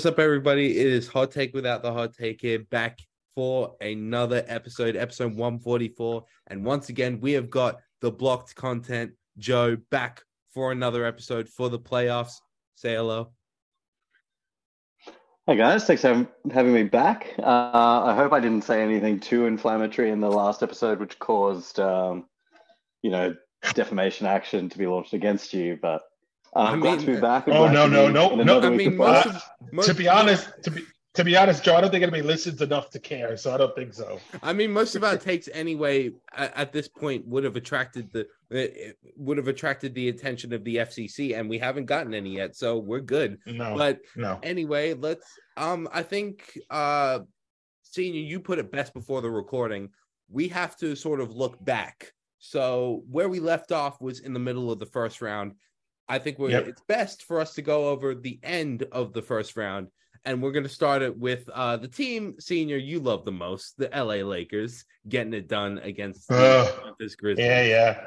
What's up, everybody? It is Hot Take Without the Hot Take here, back for another episode, episode 144. And once again, we have got the blocked content, Joe, back for another episode for the playoffs. Say hello. Hey guys, thanks for having me back. Uh, I hope I didn't say anything too inflammatory in the last episode, which caused, um, you know, defamation action to be launched against you. But I'm I glad mean, to be back. oh, no, no, no, no, I mean, most of, most, to be honest, to be to be honest, Joe, I don't think anybody listens enough to care, so I don't think so. I mean, most of our takes anyway at, at this point would have attracted the it would have attracted the attention of the FCC, and we haven't gotten any yet, so we're good. No, But no. anyway, let's. Um, I think, uh, senior, you put it best before the recording. We have to sort of look back. So where we left off was in the middle of the first round. I think we're, Yep. it's best for us to go over the end of the first round, and we're going to start it with uh, the team senior you love the most, the LA Lakers, getting it done against the Ugh. Memphis Grizzlies. Yeah, yeah.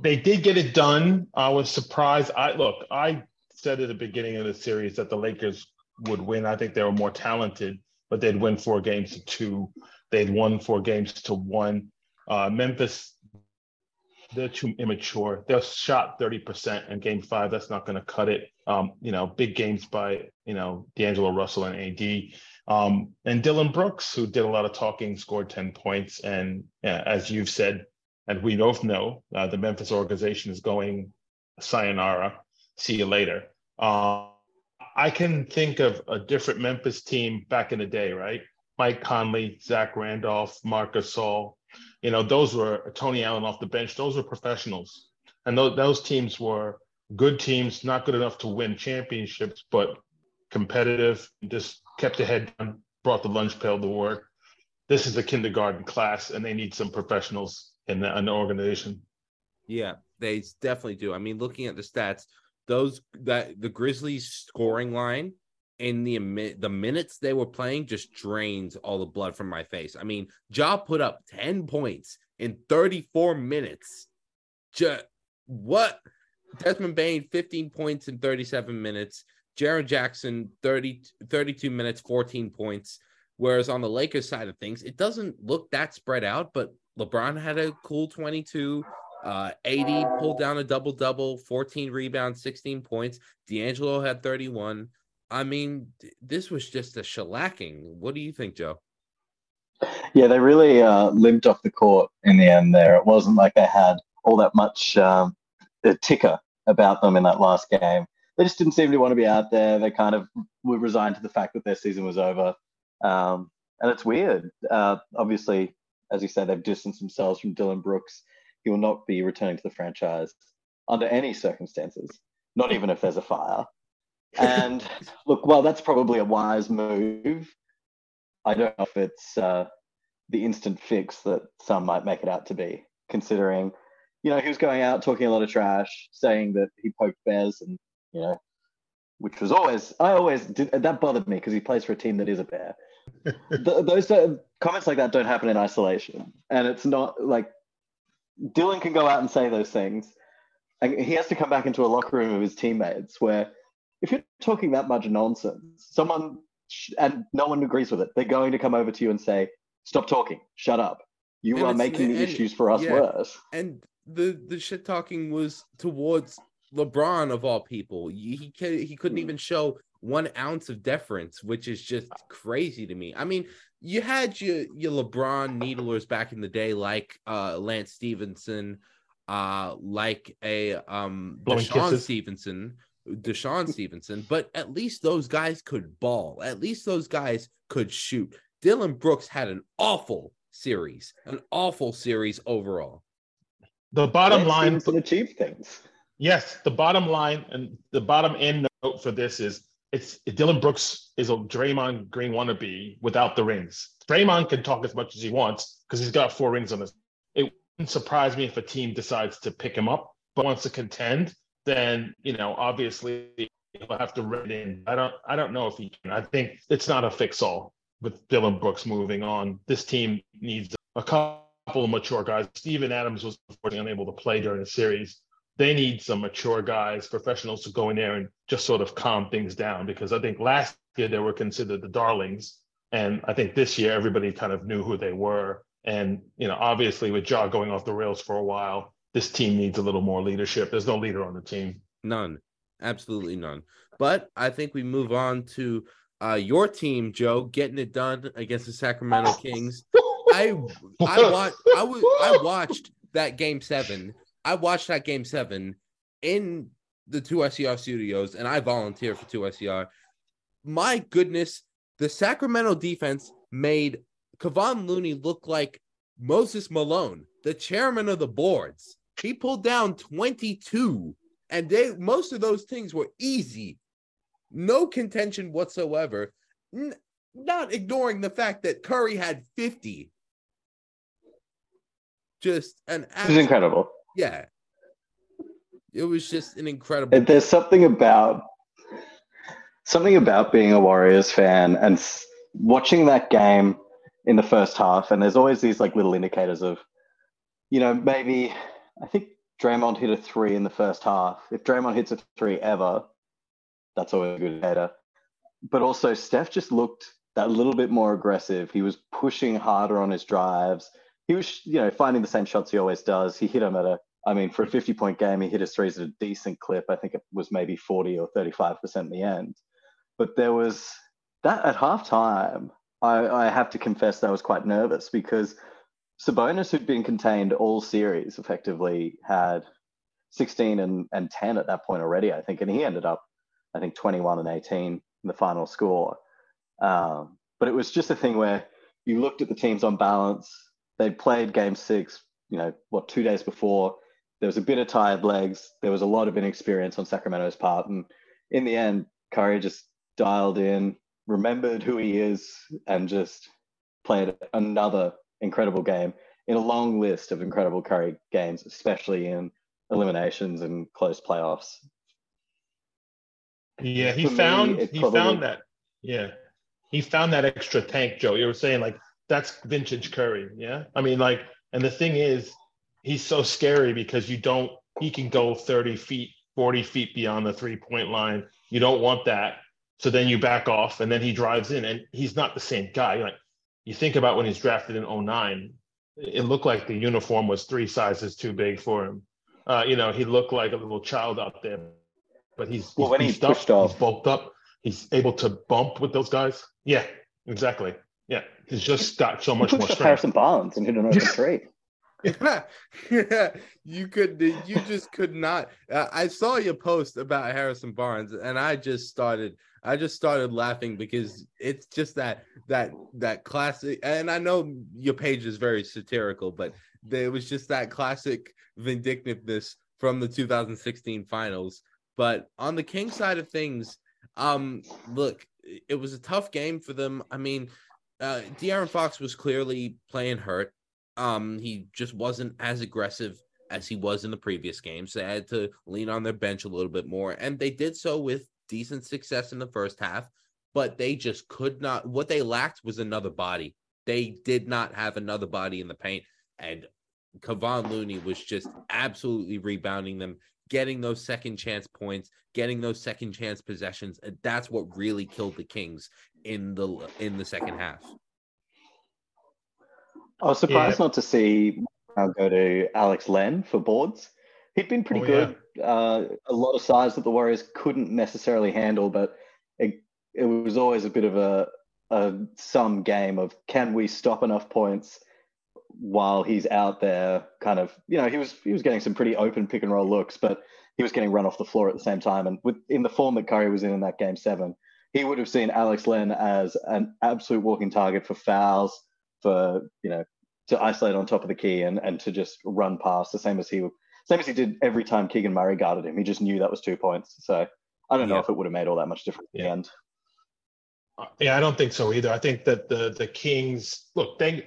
They did get it done. I was surprised. I look, I said at the beginning of the series that the Lakers would win. I think they were more talented, but they'd win four games to two. They'd won four games to one. Uh, Memphis, they're too immature. They're shot 30% in game five. That's not going to cut it. Um, you know, big games by, you know, D'Angelo Russell and AD. Um, and Dillon Brooks, who did a lot of talking, scored 10 points. And yeah, as you've said, and we both know, uh, the Memphis organization is going sayonara. See you later. Uh, I can think of a different Memphis team back in the day, right? Mike Conley, Zach Randolph, Marcus Gasol. You know, those were Tony Allen off the bench. Those were professionals, and those those teams were good teams, not good enough to win championships, but competitive. Just kept their head down, brought the lunch pail to work. This is a kindergarten class, and they need some professionals in the, in the organization. Yeah, they definitely do. I mean, looking at the stats, those that the Grizzlies scoring line in the the minutes they were playing just drains all the blood from my face. I mean, Ja put up 10 points in 34 minutes. Just what? Desmond Bane 15 points in 37 minutes. Jaren Jackson 30 32 minutes, 14 points. Whereas on the Lakers side of things, it doesn't look that spread out, but LeBron had a cool 22. Uh, 80 pulled down a double double, 14 rebounds, 16 points. D'Angelo had 31. I mean, this was just a shellacking. What do you think, Joe? Yeah, they really uh, limped off the court in the end. There, it wasn't like they had all that much um, ticker about them in that last game. They just didn't seem to want to be out there. They kind of were resigned to the fact that their season was over, um, and it's weird. Uh, obviously, as you said, they've distanced themselves from Dillon Brooks. He will not be returning to the franchise under any circumstances, not even if there's a fire. And look, well, that's probably a wise move. I don't know if it's uh, the instant fix that some might make it out to be, considering, you know, he was going out talking a lot of trash, saying that he poked bears and, you know, which was always, I always did, that bothered me because he plays for a team that is a bear. Th- those uh, comments like that don't happen in isolation. And it's not like Dillon can go out and say those things. And he has to come back into a locker room of his teammates where if you're talking that much nonsense, someone and no one agrees with it, they're going to come over to you and say, "Stop talking, shut up. You And are making the and- issues for us yeah. worse." And the the shit talking was towards LeBron of all people. He he, he couldn't even show one ounce of deference, which is just crazy to me. I mean, you had your your LeBron needlers back in the day, like uh Lance Stephenson, uh, like a um Blowing Deshaun kisses. Stevenson, DeShawn Stevenson, but at least those guys could ball. At least those guys could shoot. Dillon Brooks had an awful series, an awful series overall. The bottom Lance line, Stephenson achieve things. yes, the bottom line and the bottom end note for this is it's Dillon Brooks is a Draymond Green wannabe without the rings. Draymond can talk as much as he wants because he's got four rings on his. It wouldn't surprise me if a team decides to pick him up, but wants to contend, then you know obviously he'll have to it in. I don't I don't know if he can. I think it's not a fix all with Dillon Brooks moving on. This team needs a couple of mature guys. Steven Adams was unable to play during the series. they need some mature guys, professionals to go in there and just sort of calm things down because I think last year they were considered the darlings. And I think this year everybody kind of knew who they were. And, you know, obviously with Ja going off the rails for a while, this team needs a little more leadership. There's no leader on the team. None. Absolutely none. But I think we move on to uh, your team, Joe, getting it done against the Sacramento Kings. I I watched I was I watched that game seven. I watched that game seven in the two SER studios, and I volunteer for two SER. My goodness, the Sacramento defense made Kevon Looney look like Moses Malone, the chairman of the boards. He pulled down 22, and they most of those things were easy, no contention whatsoever. N- not ignoring the fact that Curry had 50. Just an It was incredible. yeah. It was just an incredible. And There's something about something about being a Warriors fan and s- watching that game in the first half. And there's always these like little indicators of, you know, maybe I think Draymond hit a three in the first half. If Draymond hits a three ever, that's always a good indicator. But also, Steph just looked that little bit more aggressive. He was pushing harder on his drives. He was, you know, finding the same shots he always does. He hit them at a, I mean, for a 50 point game, he hit his threes at a decent clip. I think it was maybe 40 or 35% in the end. But there was that at halftime, I, I have to confess that I was quite nervous because Sabonis, who'd been contained all series, effectively had 16 and, and 10 at that point already, I think. And he ended up, I think, 21 and 18 in the final score. Um, but it was just a thing where you looked at the teams on balance. They'd played game six, you know, what, two days before. There was a bit of tired legs. There was a lot of inexperience on Sacramento's part. And in the end, Curry just dialed in, remembered who he is, and just played another incredible game in a long list of incredible Curry games, especially in eliminations and close playoffs. Yeah, he For me, found it he probably- found that. Yeah, he found that extra tank, Joe. You were saying like that's vintage Curry. Yeah, I mean like, and the thing is, he's so scary because you don't. He can go thirty feet, forty feet beyond the three point line. You don't want that. So then you back off, and then he drives in, and he's not the same guy. You're Like you think about when he's drafted in 09, it looked like the uniform was three sizes too big for him. Uh, you know, he looked like a little child out there, but he's, Well, he's when he beefed up, pushed off- he's bulked up, he's able to bump with those guys. Yeah, exactly. Yeah, he's just got so He much more pushed up strength. Harrison Barnes and hit an open three. Yeah, you could you just could not. Uh, i saw your post about harrison barnes and i just started i just started laughing because it's just that that that classic and i know your page is very satirical but there was just that classic vindictiveness from the 2016 finals. But on the king side of things um look it was a tough game for them. I mean uh de'aaron fox was clearly playing hurt um, he just wasn't as aggressive as he was in the previous games. So they had to lean on their bench a little bit more, and they did so with decent success in the first half. But they just could not. What they lacked was another body. They did not have another body in the paint, and Kevon Looney was just absolutely rebounding them, getting those second chance points, getting those second chance possessions. That's what really killed the Kings in the in the second half. I was surprised not to see uh, go to Alex Len for boards. He'd been pretty Oh, good. Uh, a lot of size that the Warriors couldn't necessarily handle, but it, it was always a bit of a, a some game of can we stop enough points while he's out there kind of you know he was he was getting some pretty open pick and roll looks but he was getting run off the floor at the same time and with in the form that Curry was in in that game 7 he would have seen Alex Len as an absolute walking target for fouls for you know to isolate on top of the key and and to just run past the same as he same as he did every time Keegan Murray guarded him he just knew that was two points so I don't know Yeah. if it would have made all that much difference in the end uh, Yeah, I don't think so either. I think that the the Kings look. They,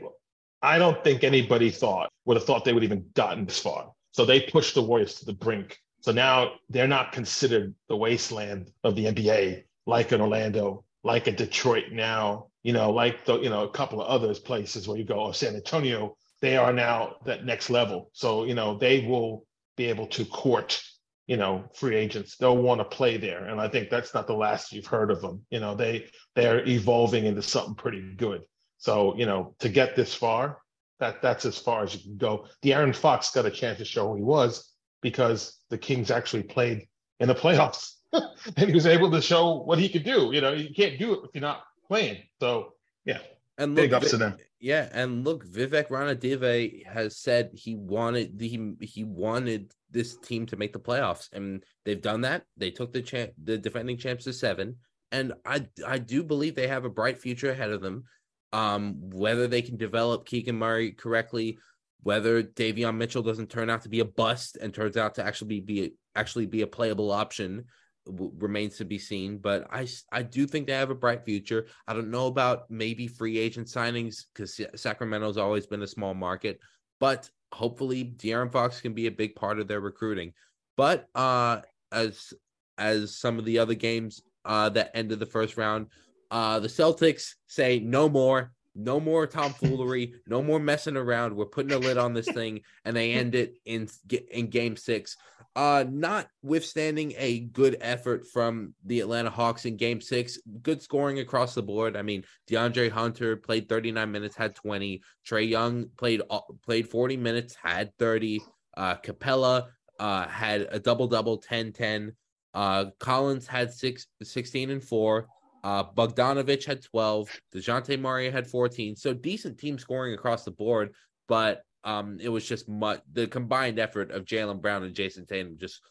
I don't think anybody thought would have thought they would have even gotten this far. So they pushed the Warriors to the brink. So now they're not considered the wasteland of the NBA, like an Orlando, like a Detroit now. You know, like the you know a couple of others places where you go, or San Antonio. They are now that next level. So you know they will be able to court, you know, free agents. They'll want to play there, and I think that's not the last you've heard of them. You know, they they're evolving into something pretty good. So you know, to get this far, that that's as far as you can go. De'Aaron Fox got a chance to show who he was because the Kings actually played in the playoffs, and he was able to show what he could do. You know, you can't do it if you're not playing. So yeah, and big ups to them. Yeah, and look, Vivek Ranadive has said he wanted he he wanted this team to make the playoffs, and they've done that. They took the champ, the defending champs to seven, and I I do believe they have a bright future ahead of them. Um, whether they can develop Keegan Murray correctly, whether Davion Mitchell doesn't turn out to be a bust and turns out to actually be, be actually be a playable option w- remains to be seen. But I I do think they have a bright future. I don't know about maybe free agent signings because Sacramento's always been a small market, but hopefully De'Aaron Fox can be a big part of their recruiting. But uh, as as some of the other games uh, that ended the first round, uh, the Celtics say no more. No more tomfoolery, no more messing around. We're putting a lid on this thing, and they end it in in Game Six. Uh, notwithstanding a good effort from the Atlanta Hawks in game six, good scoring across the board. I mean, DeAndre Hunter played 39 minutes, had 20. Trae Young played played 40 minutes, had 30. Uh, Capela uh, had a double double, 10 10. Uh, Collins had six, 16 and 4. Uh, Bogdanovich had 12. DeJounte Murray had 14. So decent team scoring across the board, but um, it was just much the combined effort of Jaylen Brown and Jayson Tatum just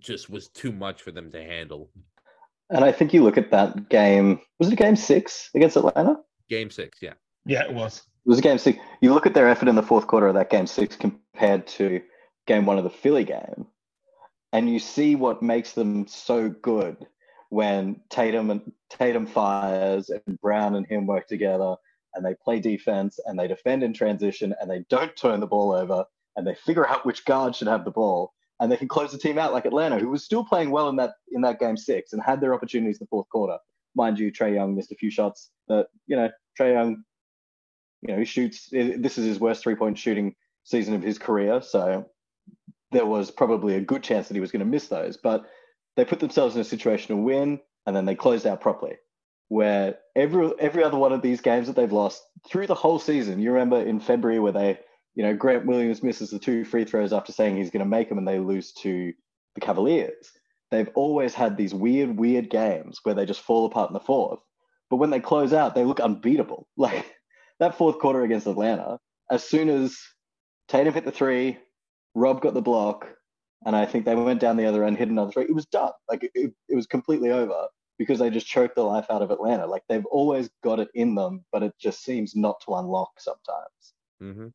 just was too much for them to handle. And I think you look at that game. Was it game six against Atlanta? Game six, yeah. Yeah, it was. It was a game six. You look at their effort in the fourth quarter of that game six compared to game one of the Philly game, and you see what makes them so good when Tatum and Tatum fires and Brown and him work together and they play defense and they defend in transition and they don't turn the ball over and they figure out which guard should have the ball and they can close the team out like Atlanta, who was still playing well in that in that game six and had their opportunities in the fourth quarter. Mind you, Trae Young missed a few shots that you know Trae Young, you know, he shoots. This is his worst three point shooting season of his career, so there was probably a good chance that he was going to miss those. But they put themselves in a situation to win, and then they closed out properly where every every other one of these games that they've lost through the whole season. You remember in February where they, you know, Grant Williams misses the two free throws after saying he's going to make them, and they lose to the Cavaliers. They've always had these weird, weird games where they just fall apart in the fourth. But when they close out, they look unbeatable. Like that fourth quarter against Atlanta, as soon as Tatum hit the three, Rob got the block, and I think they went down the other end, hit another three. It was done. Like it, it was completely over because they just choked the life out of Atlanta. Like they've always got it in them, but it just seems not to unlock sometimes. Mm-hmm.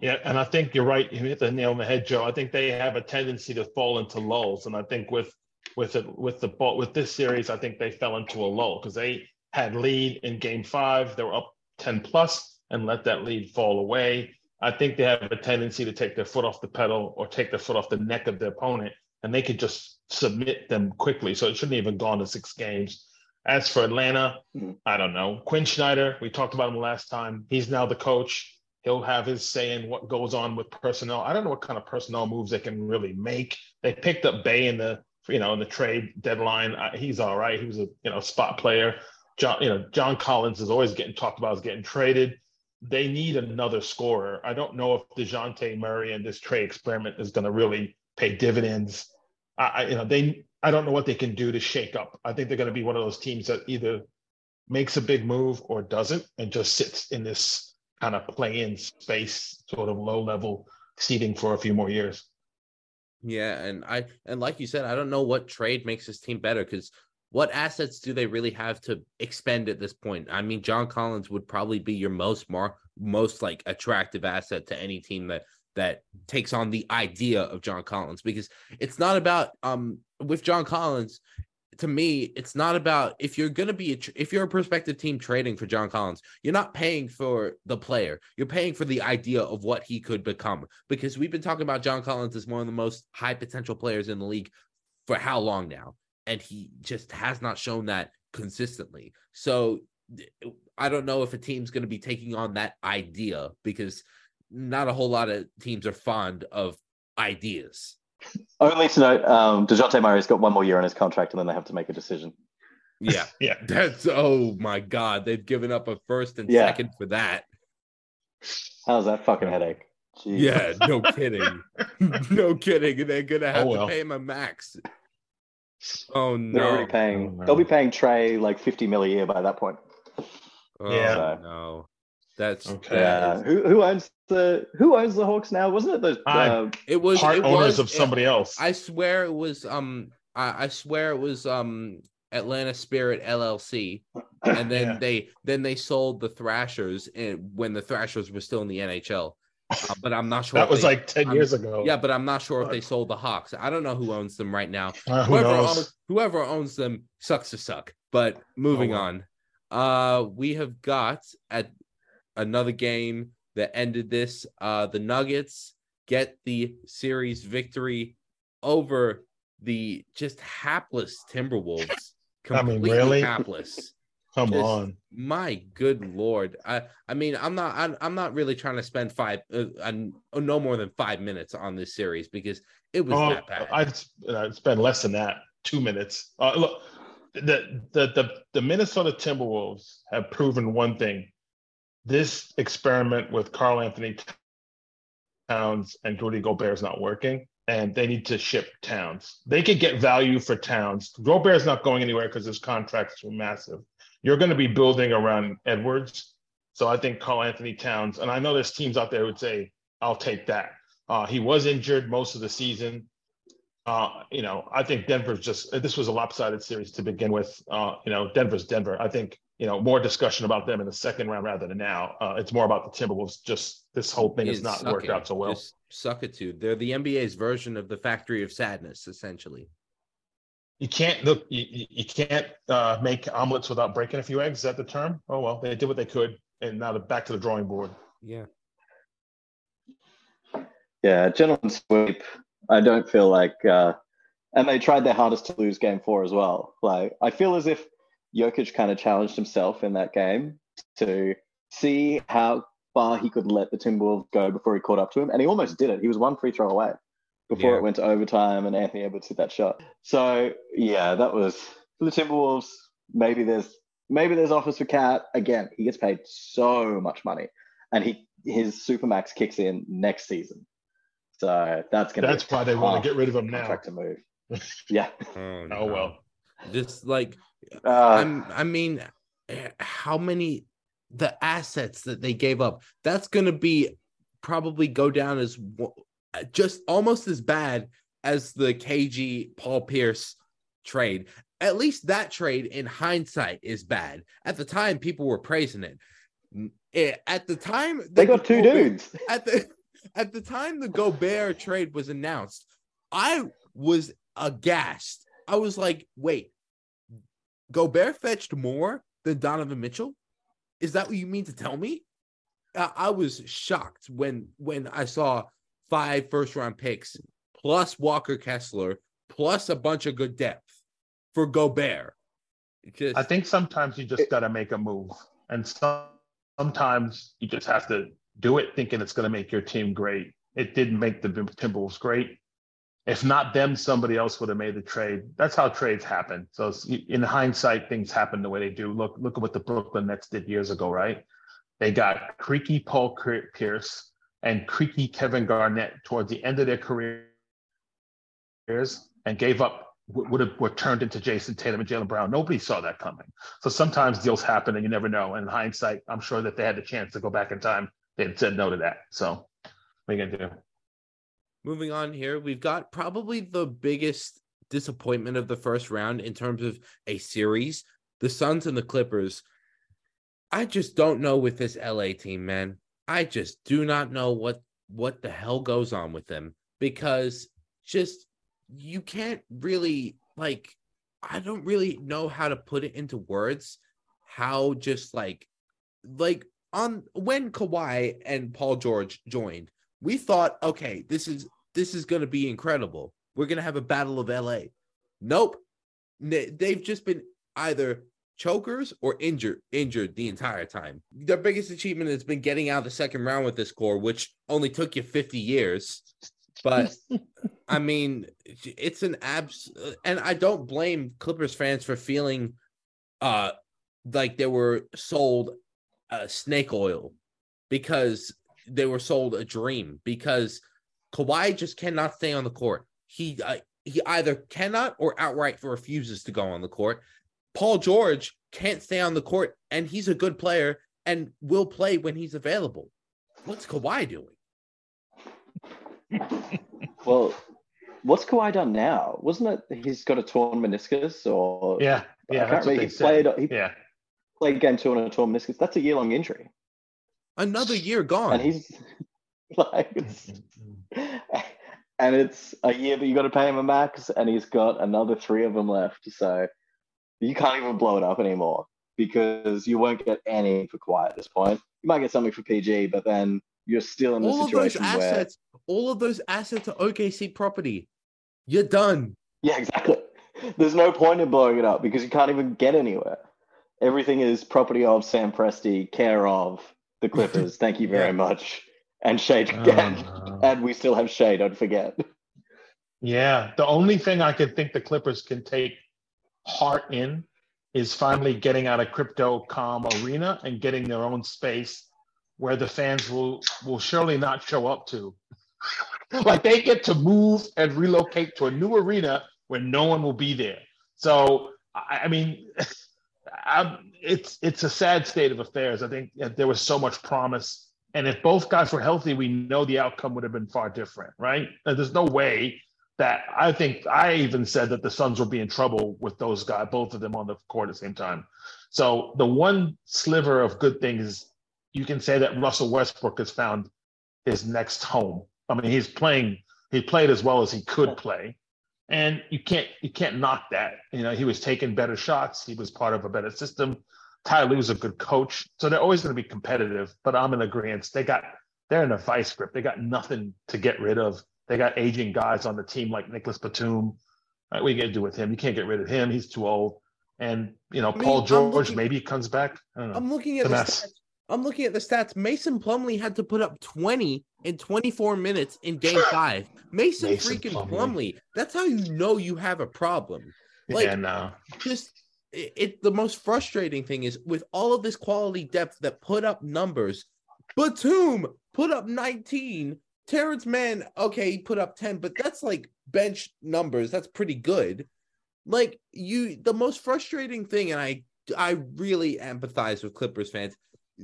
Yeah, and I think you're right. You hit the nail on the head, Joe. I think they have a tendency to fall into lulls, and I think with with it with the ball with this series, I think they fell into a lull because they had lead in Game Five. They were up ten plus and let that lead fall away. I think they have a tendency to take their foot off the pedal or take their foot off the neck of their opponent, and they could just submit them quickly. So it shouldn't even gone to six games. As for Atlanta, mm-hmm. I don't know. Quin Snyder, we talked about him last time. He's now the coach. He'll have his say in what goes on with personnel. I don't know what kind of personnel moves they can really make. They picked up Bey in the you know in the trade deadline. He's all right. He was a you know spot player. John you know John Collins is always getting talked about as getting traded. They need another scorer. I don't know if Dejounte Murray and this trade experiment is going to really pay dividends I, you know, they I don't know what they can do to shake up. I think they're going to be one of those teams that either makes a big move or doesn't, and just sits in this kind of play-in space, sort of low-level seating for a few more years. Yeah, and I and like you said, I don't know what trade makes this team better because what assets do they really have to expend at this point? I mean, John Collins would probably be your most more most like attractive asset to any team that that takes on the idea of John Collins because it's not about um with John Collins to me it's not about if you're going to be a, if you're a prospective team trading for John Collins you're not paying for the player you're paying for the idea of what he could become because we've been talking about John Collins as one of the most high potential players in the league for how long now and he just has not shown that consistently so I don't know if a team's going to be taking on that idea because not a whole lot of teams are fond of ideas. Only to note, um, Dejounte Murray's got one more year on his contract, and then they have to make a decision. Yeah, Yeah. that's oh my god, they've given up a first and Yeah. second for that. How's that fucking headache? Jeez. Yeah, no kidding, no kidding. They're gonna have Oh, well. to pay him a max. Oh no, They're already paying. Oh, no. They'll be paying Trae like fifty mil a year by that point. Oh, Yeah. no, that's Okay. Yeah. Who who owns the Who owns the Hawks now? Wasn't it the? I- uh, It was Part it owners was, of somebody else. I swear it was um I, I swear it was um Atlanta Spirit LLC and then Yeah. they then they sold the Thrashers and when the Thrashers were still in the NHL. Uh, but I'm not sure that was they- like 10 I'm- years ago. yeah, but I'm not sure if they sold the Hawks. I don't know who owns them right now. Uh, who Whoever owns, whoever owns them sucks to suck. But moving well. on. Uh we have got at another game that ended this. Uh the Nuggets get the series victory over the just hapless Timberwolves. I mean, really? hapless. Come just- on. My good lord. I I mean, I'm not I'm, I'm not really trying to spend five uh, uh, no more than 5 minutes on this series because it was Oh, that bad. I'd, I'd spend less than that. Two minutes. Uh, look, the, the the the Minnesota Timberwolves have proven one thing: this experiment with Karl-Anthony Towns and Rudy Gobert is not working, and they need to ship Towns. They could get value for Towns. Gobert's not going anywhere because his contracts are massive. You're going to be building around Edwards, so I think Karl-Anthony Towns. And I know there's teams out there who would say, "I'll take that." Uh, he was injured most of the season. Uh, you know, I think Denver's just this was a lopsided series to begin with. Uh, you know, Denver's Denver. I think you know more discussion about them in the second round rather than now. Uh, it's more about the Timberwolves. Just this whole thing has not worked out so well. Just suckitude. They're the NBA's version of the Factory of Sadness, essentially. You can't look. You, you- you can't uh, make omelets without breaking a few eggs. Is that the term? Oh well, they did what they could, and now they're back to the drawing board. Yeah. Yeah, gentlemen sweep. I don't feel like, uh, and they tried their hardest to lose game four as well. Like, I feel as if Jokic kind of challenged himself in that game to see how far he could let the Timberwolves go before he caught up to him, and he almost did it. He was one free throw away before Yeah. it went to overtime, and Anthony Edwards hit that shot. So yeah, that was for the Timberwolves. Maybe there's maybe there's offers for KAT again. He gets paid so much money, and he his supermax kicks in next season. So that's gonna. That's be why they want to get rid of him now. contract to move. Yeah. Oh, Oh well. Just like Uh, I'm I mean how many the assets that they gave up that's going to be probably go down as wo- just almost as bad as the KG Paul Pierce trade. At least that trade in hindsight is bad. At the time people were praising it. Eh, At the time they got two Gobert- dudes. at the at the time the Gobert trade was announced, I was aghast. I was like, wait, Gobert fetched more than Donovan Mitchell? Is that what you mean to tell me? I, I was shocked when when I saw five first round picks plus Walker Kessler plus a bunch of good depth for Gobert. Just, I think sometimes you just got to make a move, and some, sometimes you just have to do it thinking it's going to make your team great. It didn't make the Timberwolves great. If not them, somebody else would have made the trade. That's how trades happen. So in hindsight, things happen the way they do. Look, look at what the Brooklyn Nets did years ago, right? They got creaky Paul Pierce and creaky Kevin Garnett towards the end of their careers and gave up would have were turned into Jayson Tatum and Jaylen Brown. Nobody saw that coming. So sometimes deals happen and you never know. And in hindsight, I'm sure that they had the chance to go back in time. They'd said no to that. So what are you gonna do? Moving on here, we've got probably the biggest disappointment of the first round in terms of a series the Suns and the Clippers. I just don't know with this LA team, man. I just do not know what what the hell goes on with them because just you can't really like I don't really know how to put it into words how just like like on when Kawhi and Paul George joined we thought okay this is this is going to be incredible. We're going to have a battle of LA nope. They- they've just been either chokers or injured injured the entire time their biggest achievement has been getting out of the second round with this core which only took you 50 years But I mean, it's an abs, and I don't blame Clippers fans for feeling uh like they were sold uh, snake oil because they were sold a dream because Kawhi just cannot stay on the court. He uh, he either cannot or outright refuses to go on the court. Paul George can't stay on the court, and he's a good player and will play when he's available. What's Kawhi doing? well, what's Kawhi done now? Wasn't it he's got a torn meniscus or yeah, yeah, I. He played he yeah. played game two on a torn meniscus. That's a year long injury. Another year gone. And he's like it's, and it's a year that you got to pay him a max, and he's got another three of them left. So you can't even blow it up anymore because you won't get any for Kawhi at this point. You might get something for PG, but then you're still in the all situation of those where assets, all of those assets are OKC property. You're done. Yeah, exactly. There's no point in blowing it up because you can't even get anywhere. Everything is property of Sam Presti, care of the Clippers. Thank you very yeah. much. And Shade, oh, and, no. and we still have Shade. Don't forget. Yeah, the only thing I could think the Clippers can take heart in is finally getting out of crypto calm arena and getting their own space where the fans will will surely not show up to. like they get to move and relocate to a new arena where no one will be there. So I, I mean, I'm, it's it's a sad state of affairs. I think there was so much promise, and if both guys were healthy, we know the outcome would have been far different, right? There's no way that I think I even said that the Suns will be in trouble with those guys, both of them on the court at the same time. So the one sliver of good things you can say that Russell Westbrook has found his next home. I mean, he's playing, he played as well as he could play. And you can't you can't knock that. You know, he was taking better shots, he was part of a better system. Ty Lue's a good coach. So they're always going to be competitive, but I'm in agreement. They got they're in a vice grip. They got nothing to get rid of. They got aging guys on the team like Nicholas Batum. Right, what are you gonna do with him? You can't get rid of him. He's too old. And you know, I mean, Paul George looking, maybe he comes back. I'm looking at the stats. I'm looking at the stats. Mason Plumlee had to put up 20 in 24 minutes in game five. Mason, Mason freaking Plumlee. Plumlee. That's how you know you have a problem. Like, yeah, no. Just it, it, the most frustrating thing is with all of this quality depth that put up numbers, Batum put up 19. Terance Mann, okay, he put up 10, but that's like bench numbers. That's pretty good. Like you, the most frustrating thing, and I I really empathize with Clippers fans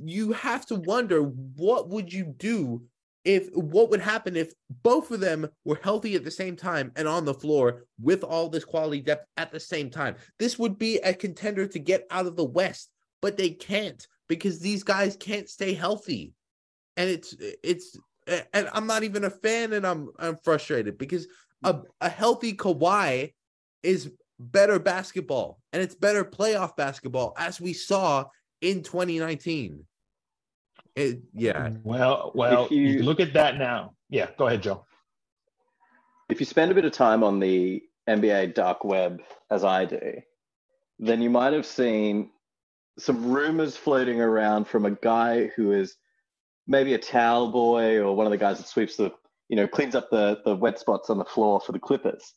you have to wonder what would you do if what would happen if both of them were healthy at the same time and on the floor with all this quality depth at the same time this would be a contender to get out of the west but they can't because these guys can't stay healthy and it's it's and I'm not even a fan and I'm I'm frustrated because a, a healthy Kawhi is better basketball and it's better playoff basketball as we saw in 2019. It, yeah. Well, well, you, you look at that now. Yeah, go ahead, Joe. If you spend a bit of time on the NBA dark web, as I do, then you might have seen some rumors floating around from a guy who is maybe a towel boy or one of the guys that sweeps the, you know, cleans up the, the wet spots on the floor for the Clippers,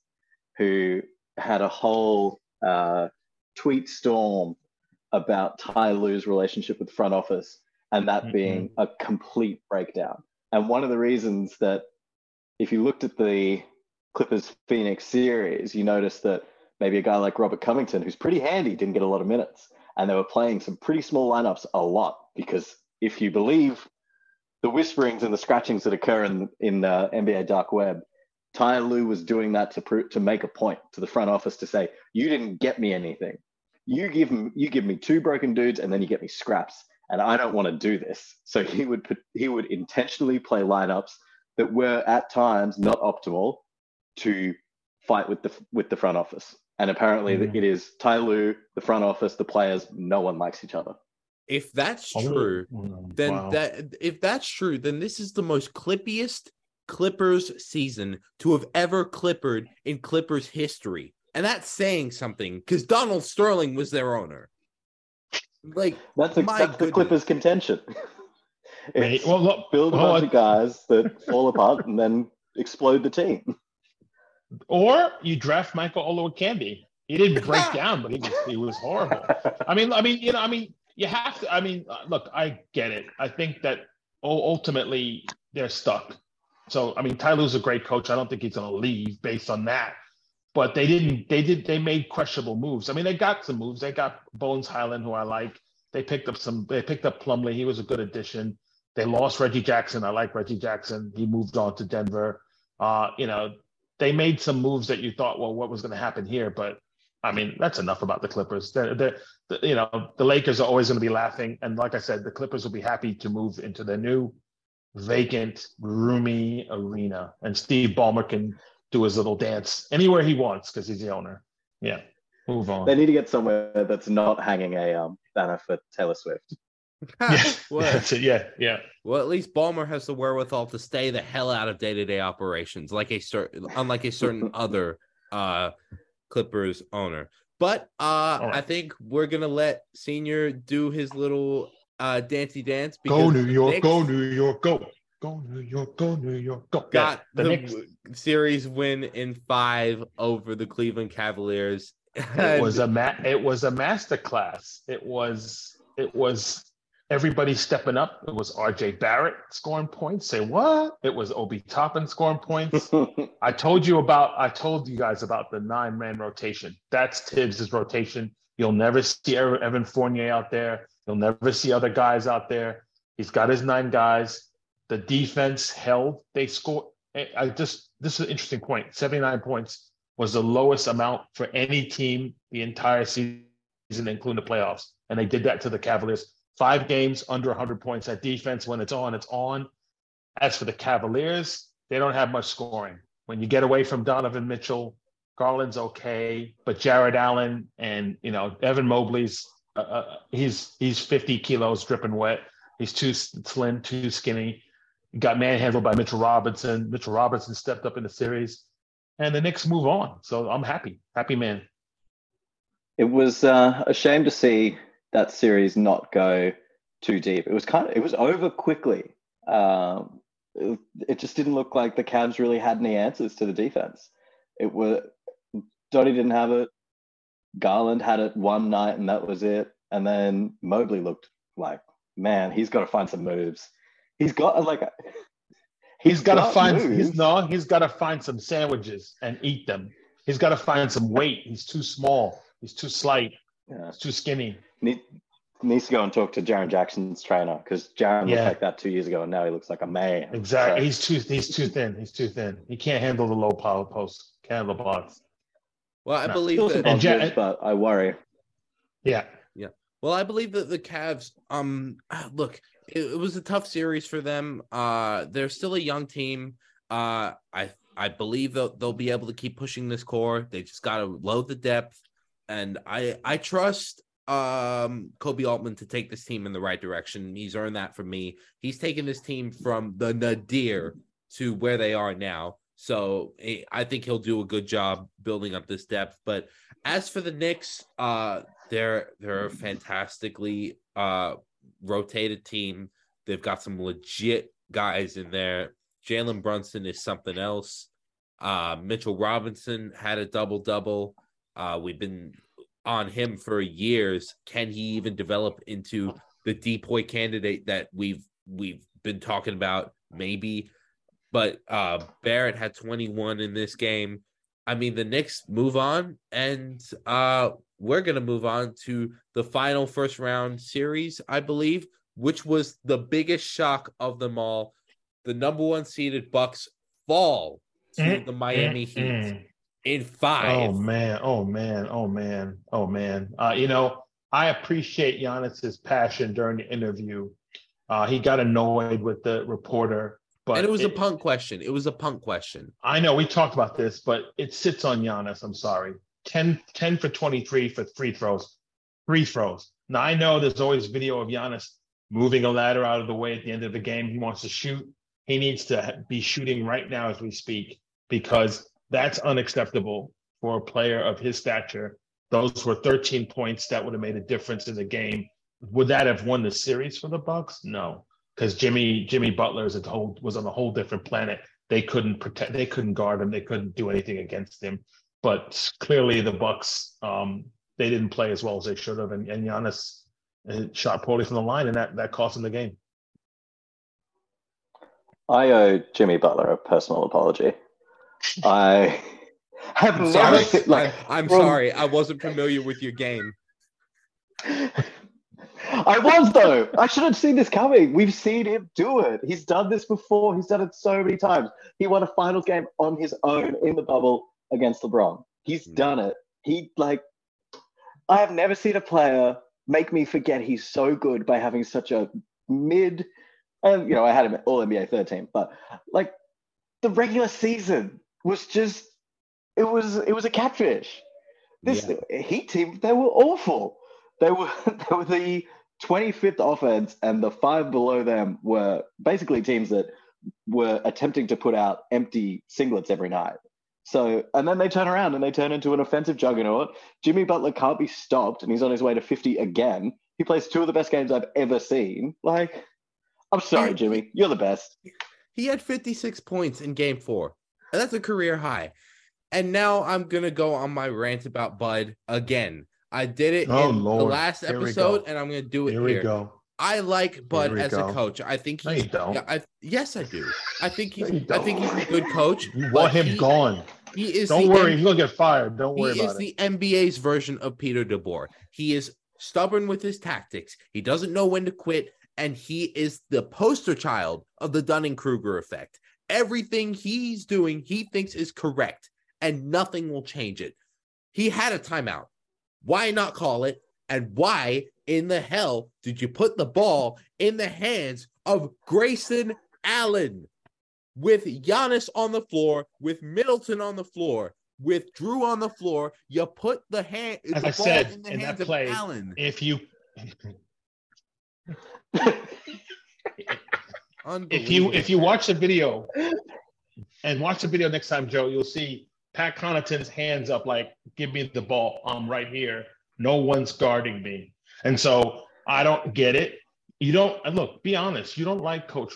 who had a whole uh, tweet storm about Ty Lue's relationship with the front office and that mm-hmm. being a complete breakdown. And one of the reasons that if you looked at the Clippers Phoenix series, you noticed that maybe a guy like Robert Covington, who's pretty handy, didn't get a lot of minutes. And they were playing some pretty small lineups a lot because if you believe the whisperings and the scratchings that occur in, in uh, NBA dark web, Ty Lue was doing that to pro- to make a point to the front office to say, you didn't get me anything you give me you give me two broken dudes and then you get me scraps and I don't want to do this. So he would put, he would intentionally play lineups that were at times not optimal to fight with the with the front office. And apparently mm. it is Ty Lue, the front office, the players, no one likes each other. If that's oh, true, mm, then wow. that if that's true, then this is the most clippiest Clippers season to have ever clippered in Clippers history. And that's saying something because Donald Sterling was their owner. Like that's, a, that's the Clippers' contention. well, look, build a bunch of guys that fall apart, and then explode the team. Or you draft Michael Olowokandi. He didn't break down, but he was he was horrible. I mean, I mean, you know, I mean, you have to. I mean, uh, look, I get it. I think that ultimately they're stuck. So, I mean, Ty Lue's a great coach. I don't think he's going to leave based on that. But they didn't. They did. They made questionable moves. I mean, they got some moves. They got Bones Hyland, who I like. They picked up some. They picked up Plumlee. He was a good addition. They lost Reggie Jackson. I like Reggie Jackson. He moved on to Denver. Uh, you know, they made some moves that you thought, well, what was going to happen here? But I mean, that's enough about the Clippers. They're, they're, you know, the Lakers are always going to be laughing, and like I said, the Clippers will be happy to move into the new vacant, roomy arena, and Steve Ballmer can do his little dance anywhere he wants because he's the owner. Yeah, move on. They need to get somewhere that's not hanging a um, banner for Taylor Swift. yeah, well, yeah, yeah. well, at least Ballmer has the wherewithal to stay the hell out of day to day operations, like a certain, unlike a certain other uh Clippers owner. But uh right. I think we're gonna let Senior do his little uh dancey dance. Go New York, Knicks go New York, go. Go New York, go New York, go. Got Yeah, the, Knicks. series win in five over the Cleveland Cavaliers. It was a ma- it was a masterclass. It was it was everybody stepping up. It was R.J. Barrett scoring points. Say what? It was Obi Toppin scoring points. I told you about. I told you guys about the nine man rotation. That's Thibs' rotation. You'll never see Evan Fournier out there. You'll never see other guys out there. He's got his nine guys. The defense held. They scored. I I just this is an interesting point. Seventy nine points was the lowest amount for any team the entire season, including the playoffs. And they did that to the Cavaliers. Five games under 100 points. That defense, when it's on, it's on. As for the Cavaliers, they don't have much scoring. When you get away from Donovan Mitchell, Garland's okay, but Jarrett Allen and you know Evan Mobley's uh, uh, he's he's 50 kilos dripping wet. He's too slim, too skinny. Got manhandled by Mitchell Robinson. Mitchell Robinson stepped up in the series, and the Knicks move on. So I'm happy, happy man. It was uh, a shame to see that series not go too deep. It was kind of it was over quickly. Um, it, it just didn't look like the Cavs really had any answers to the defense. It was Dottie didn't have it. Garland had it one night and that was it. And then Mobley looked like, man, he's got to find some moves. He's got like He's got to find moves. he's no, he's got to find some sandwiches and eat them. He's got to find some weight. He's too small. He's too slight. Yeah, He's too skinny. need, needs to go and talk to Jaren Jackson's trainer because Jaren Yeah. looked like that two years ago and now he looks like a man. Exactly. So- He's too he's too thin. He's too thin. He can't handle the low power post. Can't handle the blocks. well, I No. believe that. And Ja- but I worry. Yeah. Yeah. Well, I believe that the Cavs, um, look, it, it was a tough series for them. Uh, they're still a young team. Uh, I I believe they'll they'll be able to keep pushing this core. They just got to load the depth, and I I trust um Koby Altman to take this team in the right direction. He's earned that from me. He's taken this team from the nadir to where they are now. So eh, I think he'll do a good job building up this depth. But as for the Knicks, uh, they're they're a fantastically uh rotated team. They've got some legit guys in there. Jalen Brunson is something else. Uh, Mitchell Robinson had a double double. Uh, we've been on him for years. Can he even develop into the DPOY candidate that we've we've been talking about? Maybe, but uh, Barrett had 21 in this game. I mean, the Knicks move on, and uh, we're gonna move on to the final first round series, I believe, which was the biggest shock of them all. The number one seeded Bucks fall to Mm, the Miami mm, Heat. In five. Oh man, oh man, oh man, oh man. Uh, you know, I appreciate Giannis's passion during the interview. Uh, he got annoyed with the reporter, but and it was a punk question. It was a punk question. I know we talked about this, but it sits on Giannis. I'm sorry. 10, 10 for 23 for free throws. Free throws. Now I know there's always video of Giannis moving a ladder out of the way at the end of the game. He wants to shoot. He needs to be shooting right now as we speak because that's unacceptable for a player of his stature. Those were 13 points that would have made a difference in the game. Would that have won the series for the Bucks? No, because Jimmy Jimmy Butler is a whole was on a whole different planet they couldn't protect, they couldn't guard him, they couldn't do anything against him. But clearly, the Bucks um, they didn't play as well as they should have, and, and Giannis uh, shot poorly from the line, and that that cost him the game. I owe Jimmy Butler a personal apology. I have I'm never sorry. like I, am sorry. I wasn't familiar with your game. I was though. I should have seen this coming. We've seen him do it. He's done this before. He's done it so many times. He won a finals game on his own in the bubble against LeBron. He's Mm. done it. He like I have never seen a player make me forget he's so good by having such a mid and you know, I had him at all NBA third team, but like the regular season was just it was it was a catfish. This Heat team, they were awful. They were they were the 25th offense, and the five below them were basically teams that were attempting to put out empty singlets every night. So, and then they turn around and they turn into an offensive juggernaut. Jimmy Butler can't be stopped, and he's on his way to 50 again. He plays two of the best games I've ever seen. Like, I'm sorry, Jimmy, you're the best. He had 56 points in game four. And that's a career high. And now I'm going to go on my rant about Bud again. I did it Oh, in the last Here episode, and I'm going to do it Here here. we go. I like Bud as go. a coach. I think No, he's. you don't. I, yes, I do. I think he's. No, I think he's a good coach. You want him he- gone. He is. Don't worry, M- he's gonna get fired. Don't worry. he is it. the NBA's version of Peter DeBoer. He is stubborn with his tactics. He doesn't know when to quit, and he is the poster child of the Dunning Kruger effect. Everything he's doing, he thinks is correct, and nothing will change it. He had a timeout. Why not call it? And why in the hell did you put the ball in the hands of Grayson Allen with Giannis on the floor, with Middleton on the floor, with Drew on the floor? You put the hand, As the I ball said, in the in that hands of play, Allen. If you if you if you watch the video and watch the video next time, Joe, you'll see Pat Connaughton's hands up, like, give me the ball. I'm right here. No one's guarding me. And so I don't get it. You don't and look, be honest, you don't like Coach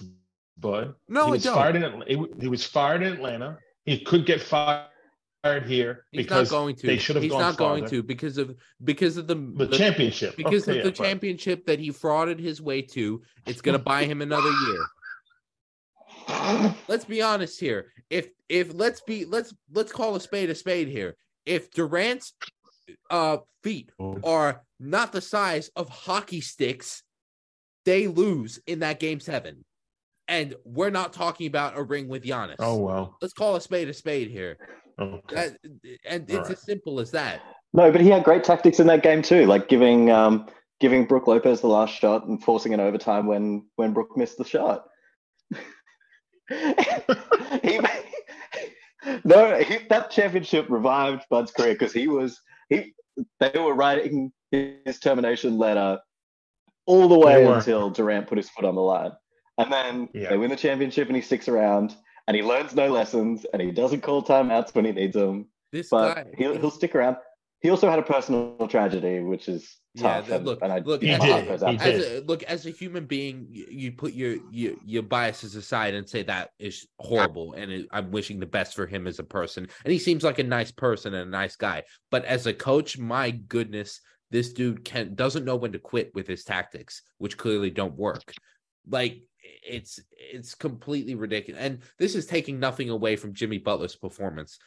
Bud. no, he I don't. fired in Atl- he w- he was fired in Atlanta. He could get fired here He's because not going to. they should have He's gone not going farther. to because of because of the the, championship. because Okay, of the but- championship that he frauded his way to. It's going to buy him another year. let's be honest here. If if let's be let's let's call a spade a spade here. If Durant's uh feet are not the size of hockey sticks, they lose in that game seven. And we're not talking about a ring with Giannis. Oh well. Let's call a spade a spade here. Okay. That, and it's All right. as simple as that. No, but he had great tactics in that game too, like giving um, giving Brook Lopez the last shot and forcing an overtime when when Brooke missed the shot. he, no, he, that championship revived Bud's career because he was he. They were writing his termination letter all the way until Durant put his foot on the line, and then Yeah. they win the championship and he sticks around and he learns no lessons and he doesn't call timeouts when he needs them This but guy he'll, he'll stick around. He also had a personal tragedy, which is Yeah, tough. that- and, look- and I, look, He my did, heart goes out he to him. as a, look as a human being you, you put your, your your biases aside and say that is horrible and it, i'm wishing the best for him as a person and he seems like a nice person and a nice guy but as a coach my goodness this dude can doesn't know when to quit with his tactics which clearly don't work like it's it's completely ridiculous. And this is taking nothing away from jimmy butler's performance.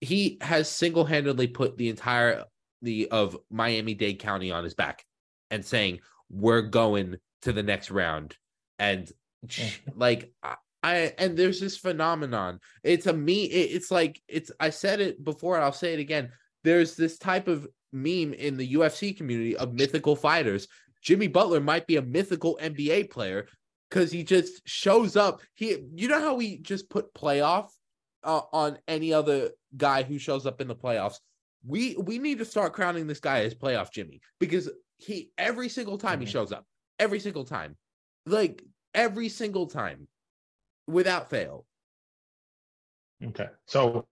He has single-handedly put the entire the of miami-dade county on his back and saying we're going to the next round. And like I, I and there's this phenomenon. It's a me it- it's like it's i said it before and i'll say it again. There's this type of meme in the ufc community of mythical fighters. Jimmy butler might be a mythical nba player because he just shows up he you know how we just put playoff uh, on any other guy who shows up in the playoffs we we need to start crowning this guy as playoff Jimmy because he every single time he Mhm. shows up, every single time, like every single time, without fail. Okay. So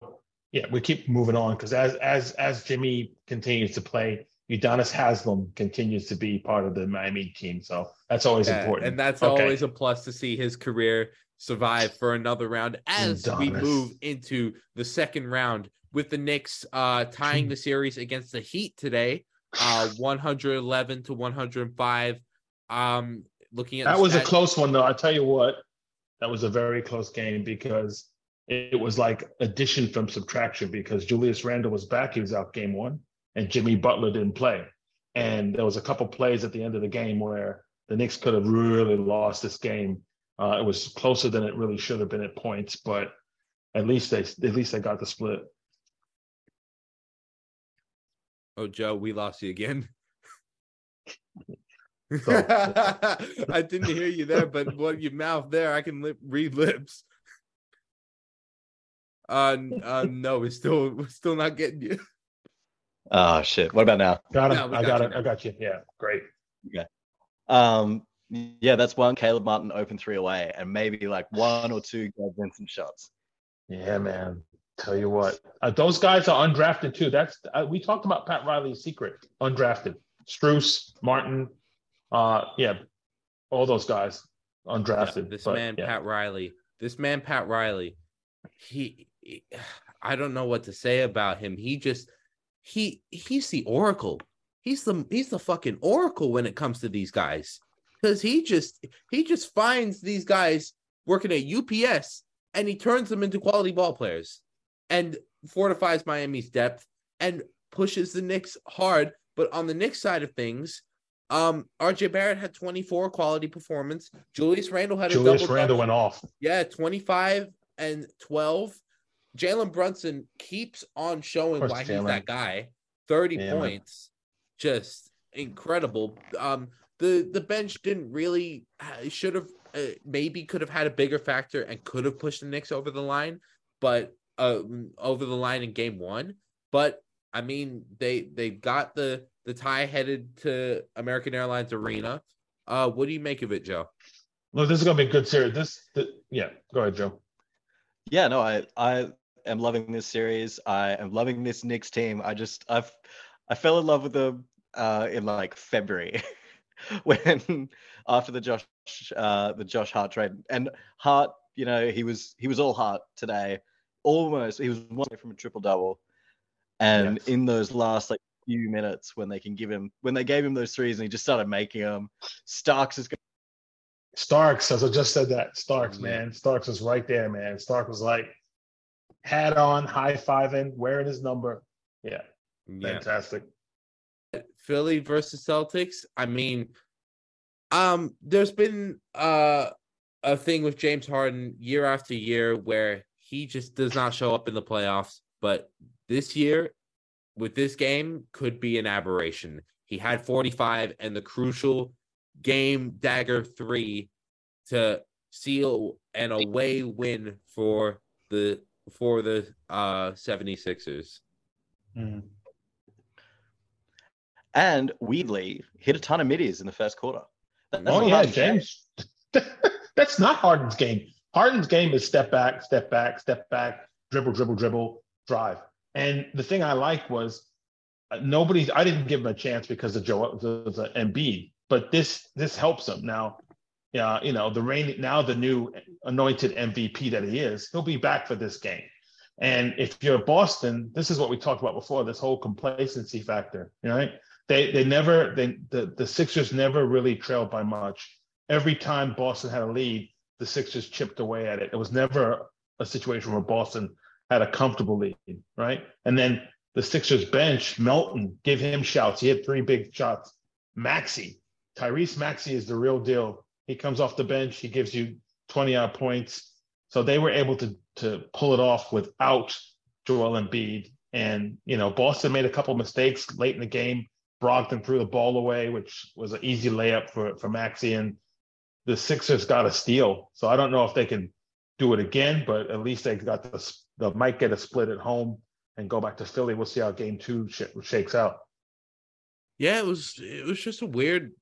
yeah, we keep moving on because as as as Jimmy continues to play, Udonis Haslam continues to be part of the Miami team. So that's always Yeah, important. and that's Okay. always a plus to see his career survive for another round as we move into the second round with the Knicks uh, tying the series against the Heat today, uh, 111 to 105. Um, looking at That was a close one, though. I tell you what, that was a very close game because it was like addition from subtraction because Julius Randle was back. He was out game one, and Jimmy Butler didn't play. And there was a couple plays at the end of the game where the Knicks could have really lost this game. Uh, it was closer than it really should have been at points, but at least they at least they got the split. Oh, Joe, we lost you again. So- I didn't hear you there, but what your mouth there, I can lip, read lips. Uh, uh, no, we're still we're still not getting you. Oh shit. What about now? Got Yeah, him. we I got got it. now. I got you. Yeah, great. Yeah. Um, yeah, that's one. Caleb Martin open three away, and maybe like one or two Gabe Vincent shots. Yeah, man. Tell you what, uh, those guys are undrafted too. That's uh, we talked about Pat Riley's secret, undrafted. Strus, Martin, uh, yeah, all those guys undrafted. This but, man, yeah. Pat Riley. This man, Pat Riley. He, he- I don't know what to say about him. He just, he, he's the oracle. He's the he's the fucking oracle when it comes to these guys because he just he just finds these guys working at UPS and he turns them into quality ball players and fortifies Miami's depth and pushes the Knicks hard. But on the Knicks side of things, um, RJ Barrett had 24 quality performance. Julius Randle had a Julius Randle went off. Yeah, 25 and 12. Jalen Brunson keeps on showing course, why he's that guy. 30 Yeah, points. Just incredible. Um the the bench didn't really should have uh, maybe could have had a bigger factor and could have pushed the Knicks over the line, but um over the line in game 1. But I mean, they they got the the tie headed to American Airlines Arena. Uh what do you make of it, Joe? Look, this is gonna be a good series. This, th- yeah, go ahead, Joe. Yeah, no, I I am loving this series. I am loving this Knicks team. I just I've I fell in love with them uh in like February when after the Josh uh the Josh Hart trade and Hart, you know, he was he was all Hart today. Almost he was one away from a triple double. And Yes. in those last like few minutes when they can give him when they gave him those threes and he just started making them, Starks is going Starks, as I just said that. Starks, man. Starks was right there, man. Stark was like hat on, high fiving, wearing his number. Yeah, Yeah. fantastic. Philly versus Celtics. I mean, um, there's been uh a thing with James Harden year after year where he just does not show up in the playoffs. But this year, with this game, could be an aberration. He had 45 and the crucial game dagger three to seal an away win for the for the uh 76ers. Mhm. and weirdly hit a ton of middies in the first quarter. That's Oh yeah, James. That's not Harden's game. Harden's game is step back, step back, step back, dribble, dribble, dribble, drive. And the thing I liked was uh, nobody. I didn't give him a chance because of Joe of Embiid, but this this helps him now. Yeah, you know the rain now the new anointed MVP that he is. He'll be back for this game. And if you're Boston, this is what we talked about before. This whole complacency factor, right? They they never they the the Sixers never really trailed by much every time Boston had a lead, the Sixers chipped away at it. It was never a situation where Boston had a comfortable lead, right? And then the Sixers bench, Melton, give him shouts. He had three big shots. Maxey, Tyrese Maxey is the real deal. He comes off the bench, he gives you 20 odd points. So they were able to to pull it off without Joel Embiid. And you know, Boston made a couple mistakes late in the game. Brogdon threw the ball away, which was an easy layup for for Maxey. And the Sixers got a steal. So I don't know if they can do it again, but at least they got the they might get a split at home and go back to Philly. We'll see how game two sh- shakes out. Yeah, it was it was just a weird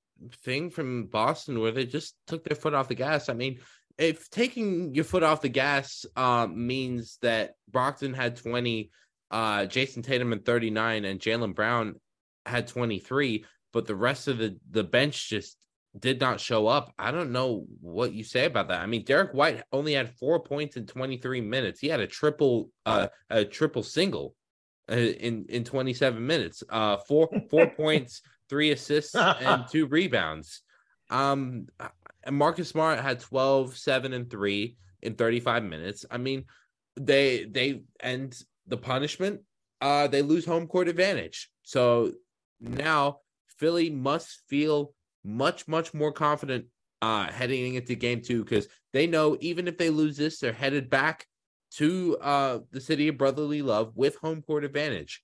thing from Boston where they just took their foot off the gas. I mean, if taking your foot off the gas um, means that Brogdon had 20, uh, Jayson Tatum and 39, and Jaylen Brown had 23, but the rest of the, the bench just did not show up. I don't know what you say about that. I mean, Derrick White only had four points in 23 minutes. He had a triple, uh, a triple single uh, in in 27 minutes. Uh, four four points, three assists, and two rebounds. Um, and Marcus Smart had 12, 7, and 3 in 35 minutes. I mean, they they end the punishment, uh, they lose home court advantage. So now Philly must feel much, much more confident uh heading into game two because they know even if they lose this, they're headed back to uh the city of brotherly love with home court advantage.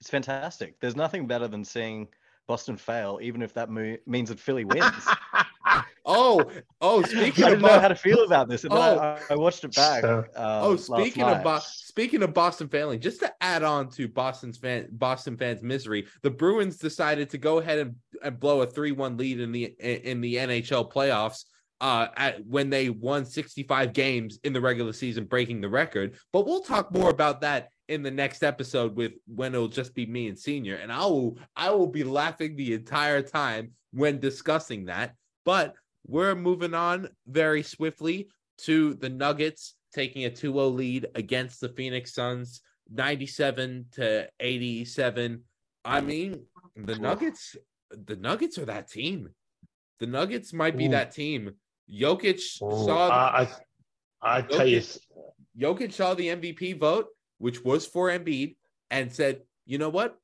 It's fantastic. There's nothing better than seeing Boston fail, even if that mo- means that Philly wins. oh, oh, speaking I of didn't know how to feel about this. And Oh. I, I watched it back. So- um, Oh, last speaking of night. Bo- speaking of Boston failing, just to add on to Boston's fan Boston fans' misery, the Bruins decided to go ahead and, and blow a three-one lead in the in the NHL playoffs. Uh, at when they won 65 games in the regular season, breaking the record. But we'll talk more about that in the next episode with when it'll just be me and Senior, and I will I will be laughing the entire time when discussing that. But we're moving on very swiftly to the Nuggets taking a 2-0 lead against the Phoenix Suns 97 to 87. I mean, the Nuggets the Nuggets are that team. The Nuggets might be Ooh. that team. Jokic Ooh, saw I, I, I tell you, Jokic saw the MVP vote, which was for Embiid, and said, "You know what?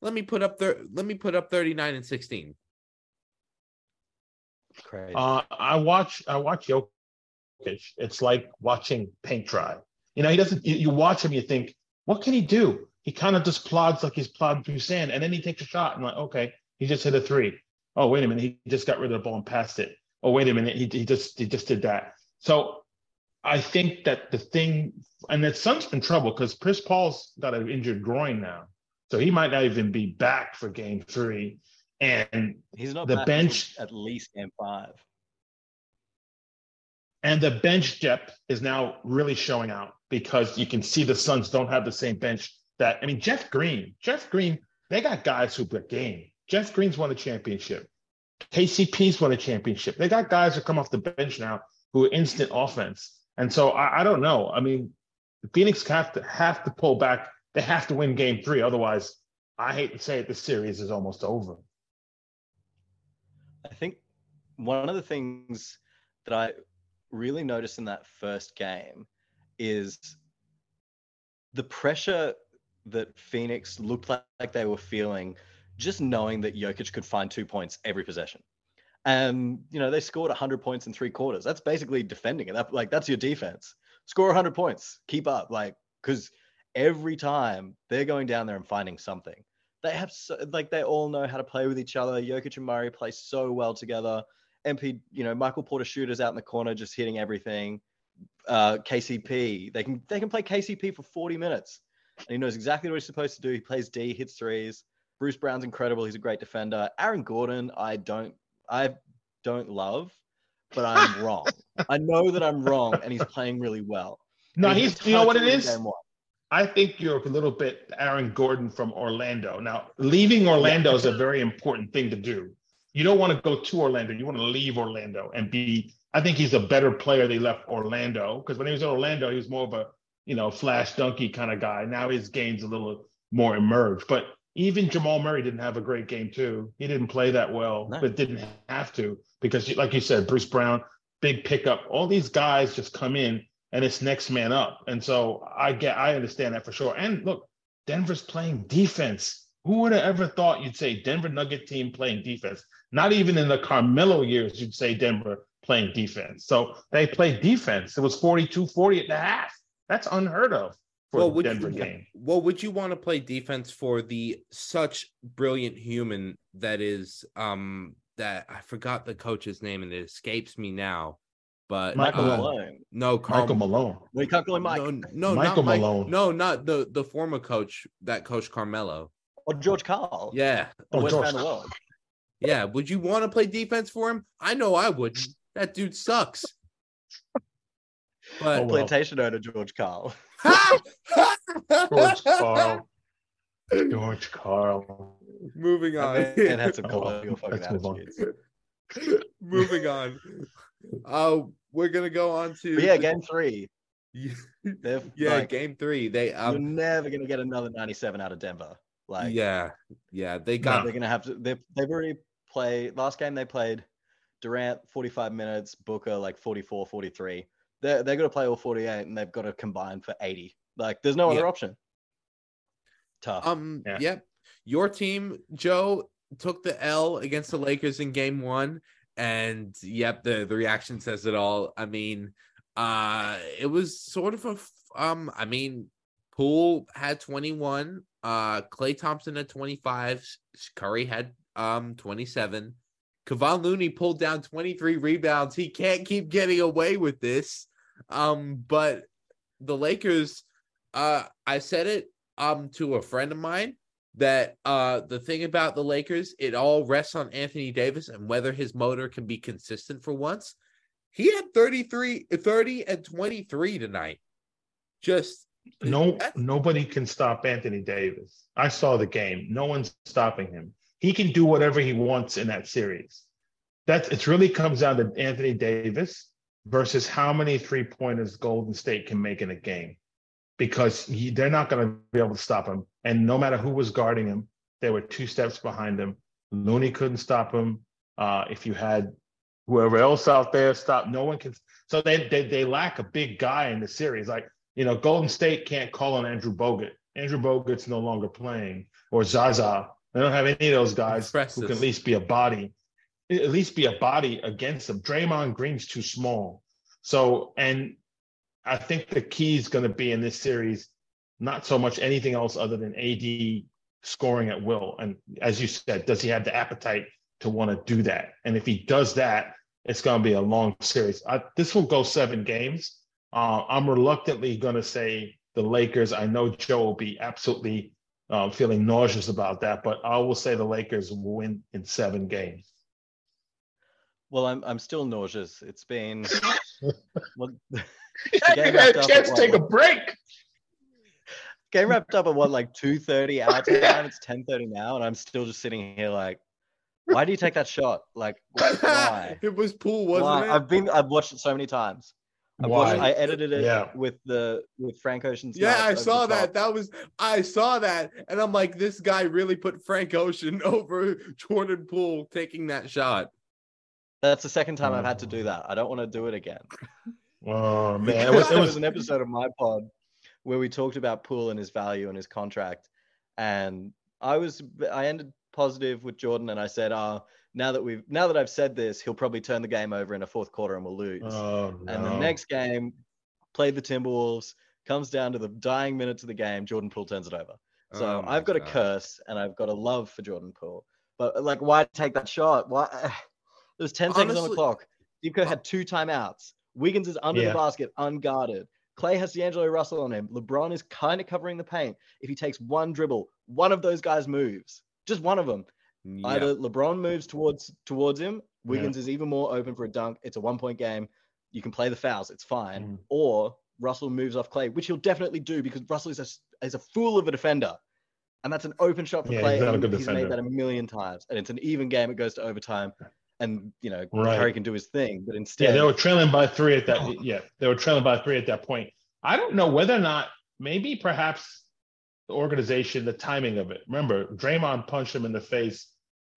Let me put up thir- let me put up 39 and 16." Crazy. Uh, I watch I watch Jokic. It's like watching paint dry. You know, he doesn't. You, you watch him, you think, what can he do? He kind of just plods like he's plodding through sand, and then he takes a shot, and like, okay, he just hit a three. Oh, wait a minute, he just got rid of the ball and passed it. Oh, wait a minute, he, he just he just did that. So I think that the thing, and the Suns in trouble because Chris Paul's got an injured groin now, so he might not even be back for Game Three. And He's not the bench- at least game five. And the bench depth is now really showing out because you can see the Suns don't have the same bench that I mean, Jeff Green, Jeff Green, they got guys who got game. Jeff Green's won a championship. KCP's won a championship. They got guys who come off the bench now who are instant offense. And so I, I don't know. I mean, Phoenix have to have to pull back. They have to win game three. Otherwise, I hate to say it, the series is almost over. I think one of the things that I really noticed in that first game is the pressure that Phoenix looked like, like they were feeling just knowing that Jokic could find two points every possession. And you know, they scored 100 points in three quarters. That's basically defending it. That, like that's your defense. Score 100 points, keep up like cuz every time they're going down there and finding something they have so, like they all know how to play with each other. Jokic and Murray play so well together. MP, you know, Michael Porter shooters out in the corner just hitting everything. Uh, KCP, they can they can play KCP for 40 minutes, and he knows exactly what he's supposed to do. He plays D, hits threes. Bruce Brown's incredible. He's a great defender. Aaron Gordon, I don't I don't love, but I'm wrong. I know that I'm wrong, and he's playing really well. No, And he's you know what it is? I think you're a little bit Aaron Gordon from Orlando. Now, leaving Orlando is a very important thing to do. You don't want to go to Orlando. You want to leave Orlando and be. I think he's a better player. They left Orlando because when he was in Orlando, he was more of a you know flash donkey kind of guy. Now his game's a little more emerged. But even Jamal Murray didn't have a great game too. He didn't play that well, No. but didn't have to because, like you said, Bruce Brown, big pickup. All these guys just come in and it's next man up. And so I get, I understand that for sure. And look, Denver's playing defense. Who would have ever thought you'd say Denver Nugget team playing defense? Not even in the Carmelo years, you'd say Denver playing defense. So they played defense. It was 42 40 at the half. That's unheard of for Well, a would Denver you, game. well, would you want to play defense for the such brilliant human that is um that I forgot the coach's name and it escapes me now, but Michael uh, Malone. no, Karl, Michael Malone. We can't call him Mike. no, no, Michael not Mike, Malone. no, not the the former coach that coach Carmelo. Or George Karl. Yeah, The Oh, George man in the world. yeah. Would you want to play defense for him? I know I would. That dude sucks. But Oh, well. Plantation owner George Karl. George Karl. George Karl. moving on. And had some Oh, fucking let's move on. attitudes. moving on. Uh, we're gonna go on to But yeah, the- game three. yeah, They've, yeah, like, game three. They you're um never gonna get another 97 out of Denver. Like, yeah yeah they No. got they're gonna have to. They've they've already played last game. They played Durant 45 minutes, Booker like 44, 43. They're they're gonna play all 48, and they've got to combine for 80. Like, there's no Yeah. other option. Tough. Um. Yeah. Yep. Your team, Joe, took the L against the Lakers in Game One, and yep, the the reaction says it all. I mean, uh, it was sort of a, um. I mean, Poole had twenty one. Uh, Klay Thompson had twenty five. Curry had um twenty seven. Kevon Looney pulled down 23 rebounds. He can't keep getting away with this. Um, but the Lakers, uh, I said it um to a friend of mine that uh the thing about the Lakers, it all rests on Anthony Davis and whether his motor can be consistent for once. He had 33, 30 and 23 tonight. Just No, nobody can stop Anthony Davis. I saw the game. No one's stopping him. He can do whatever he wants in that series. That's it. Really comes down to Anthony Davis versus how many three pointers Golden State can make in a game, because he, they're not going to be able to stop him. And no matter who was guarding him, they were two steps behind him. Looney couldn't stop him. Uh, if you had whoever else out there stop, no one can. So they, they they lack a big guy in the series. Like you know, Golden State can't call on Andrew Bogut. Andrew Bogut's no longer playing, or Zaza. They don't have any of those guys who can at least be a body, at least be a body against them. Draymond Green's too small. So, and I think the key is going to be in this series, not so much anything else other than AD scoring at will. And as you said, does he have the appetite to want to do that? And if he does that, it's going to be a long series. I, this will go seven games. Uh, I'm reluctantly going to say the Lakers. I know Joe will be absolutely uh, feeling nauseous about that, but I will say the Lakers will win in seven games. Well, I'm I'm still nauseous. It's been well, You had a chance to take what- a break. game wrapped up at what like 2:30 our time. It's 10:30 now, and I'm still just sitting here like, why do you take that shot? Like, why? it was Poole, wasn't Why? it? I've been I've watched it so many times. I watched, I edited it Yeah. with the with Frank Ocean's. Yeah, I saw that. That was I saw that, and I'm like, this guy really put Frank Ocean over Jordan Poole taking that shot. That's the second time I've had to do that. I don't want to do it again. Oh man, it was, there was an episode of my pod where we talked about Poole and his value and his contract, and I was I ended positive with Jordan, and I said, "Uh, now that we've now that I've said this, he'll probably turn the game over in a fourth quarter and we'll lose." Oh, no. And the next game, played the Timberwolves, comes down to the dying minutes of the game. Jordan Poole turns it over. So Oh I've got a curse and I've got a love for Jordan Poole. But like, why take that shot? Why? There's 10 seconds on the clock. Steve Kerr had two timeouts. Wiggins is under Yeah. the basket, unguarded. Klay has D'Angelo Russell on him. LeBron is kind of covering the paint. If he takes one dribble, one of those guys moves. Just one of them. Yeah. Either LeBron moves towards towards him, Yeah. Wiggins is even more open for a dunk. It's a one point game. You can play the fouls. It's fine. Mhm. Or Russell moves off Klay, which he'll definitely do because Russell is a is a fool of a defender, and that's an open shot for Yeah, Klay. he's not a good he's made that a million times, and it's an even game. It goes to overtime, and you know Right. Curry can do his thing, but instead, Yeah, they were trailing by three at that. Yeah, they were trailing by three at that point. I don't know whether or not, maybe perhaps the organization, the timing of it. Remember, Draymond punched him in the face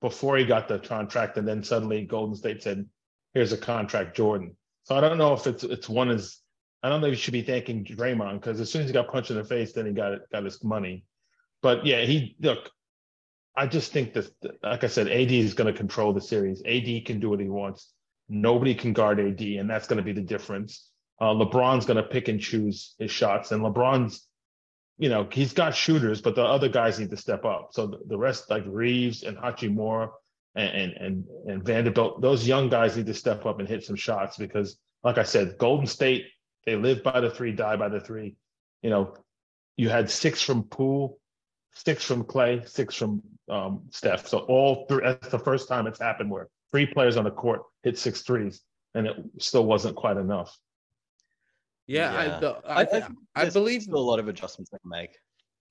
before he got the contract, and then suddenly Golden State said, "Here's a contract, Jordan." So I don't know if it's it's one is. I don't know if you should be thanking Draymond because as soon as he got punched in the face, then he got got his money. But yeah, he look. I just think that, like I said, AD is going to control the series. AD can do what he wants. Nobody can guard AD, and that's going to be the difference. Uh, LeBron's going to pick and choose his shots, and LeBron's, you know, he's got shooters, but the other guys need to step up. So the, the rest, like Reaves and Hachimura and, and and and Vanderbilt, those young guys need to step up and hit some shots because, like I said, Golden State they live by the three, die by the three. You know, you had six from Poole, six from Klay, six from um, Steph. So all three. That's the first time it's happened where three players on the court hit six threes, and it still wasn't quite enough. Yeah, Yeah. I, the, I, I, I, think I believe still a lot of adjustments they can make.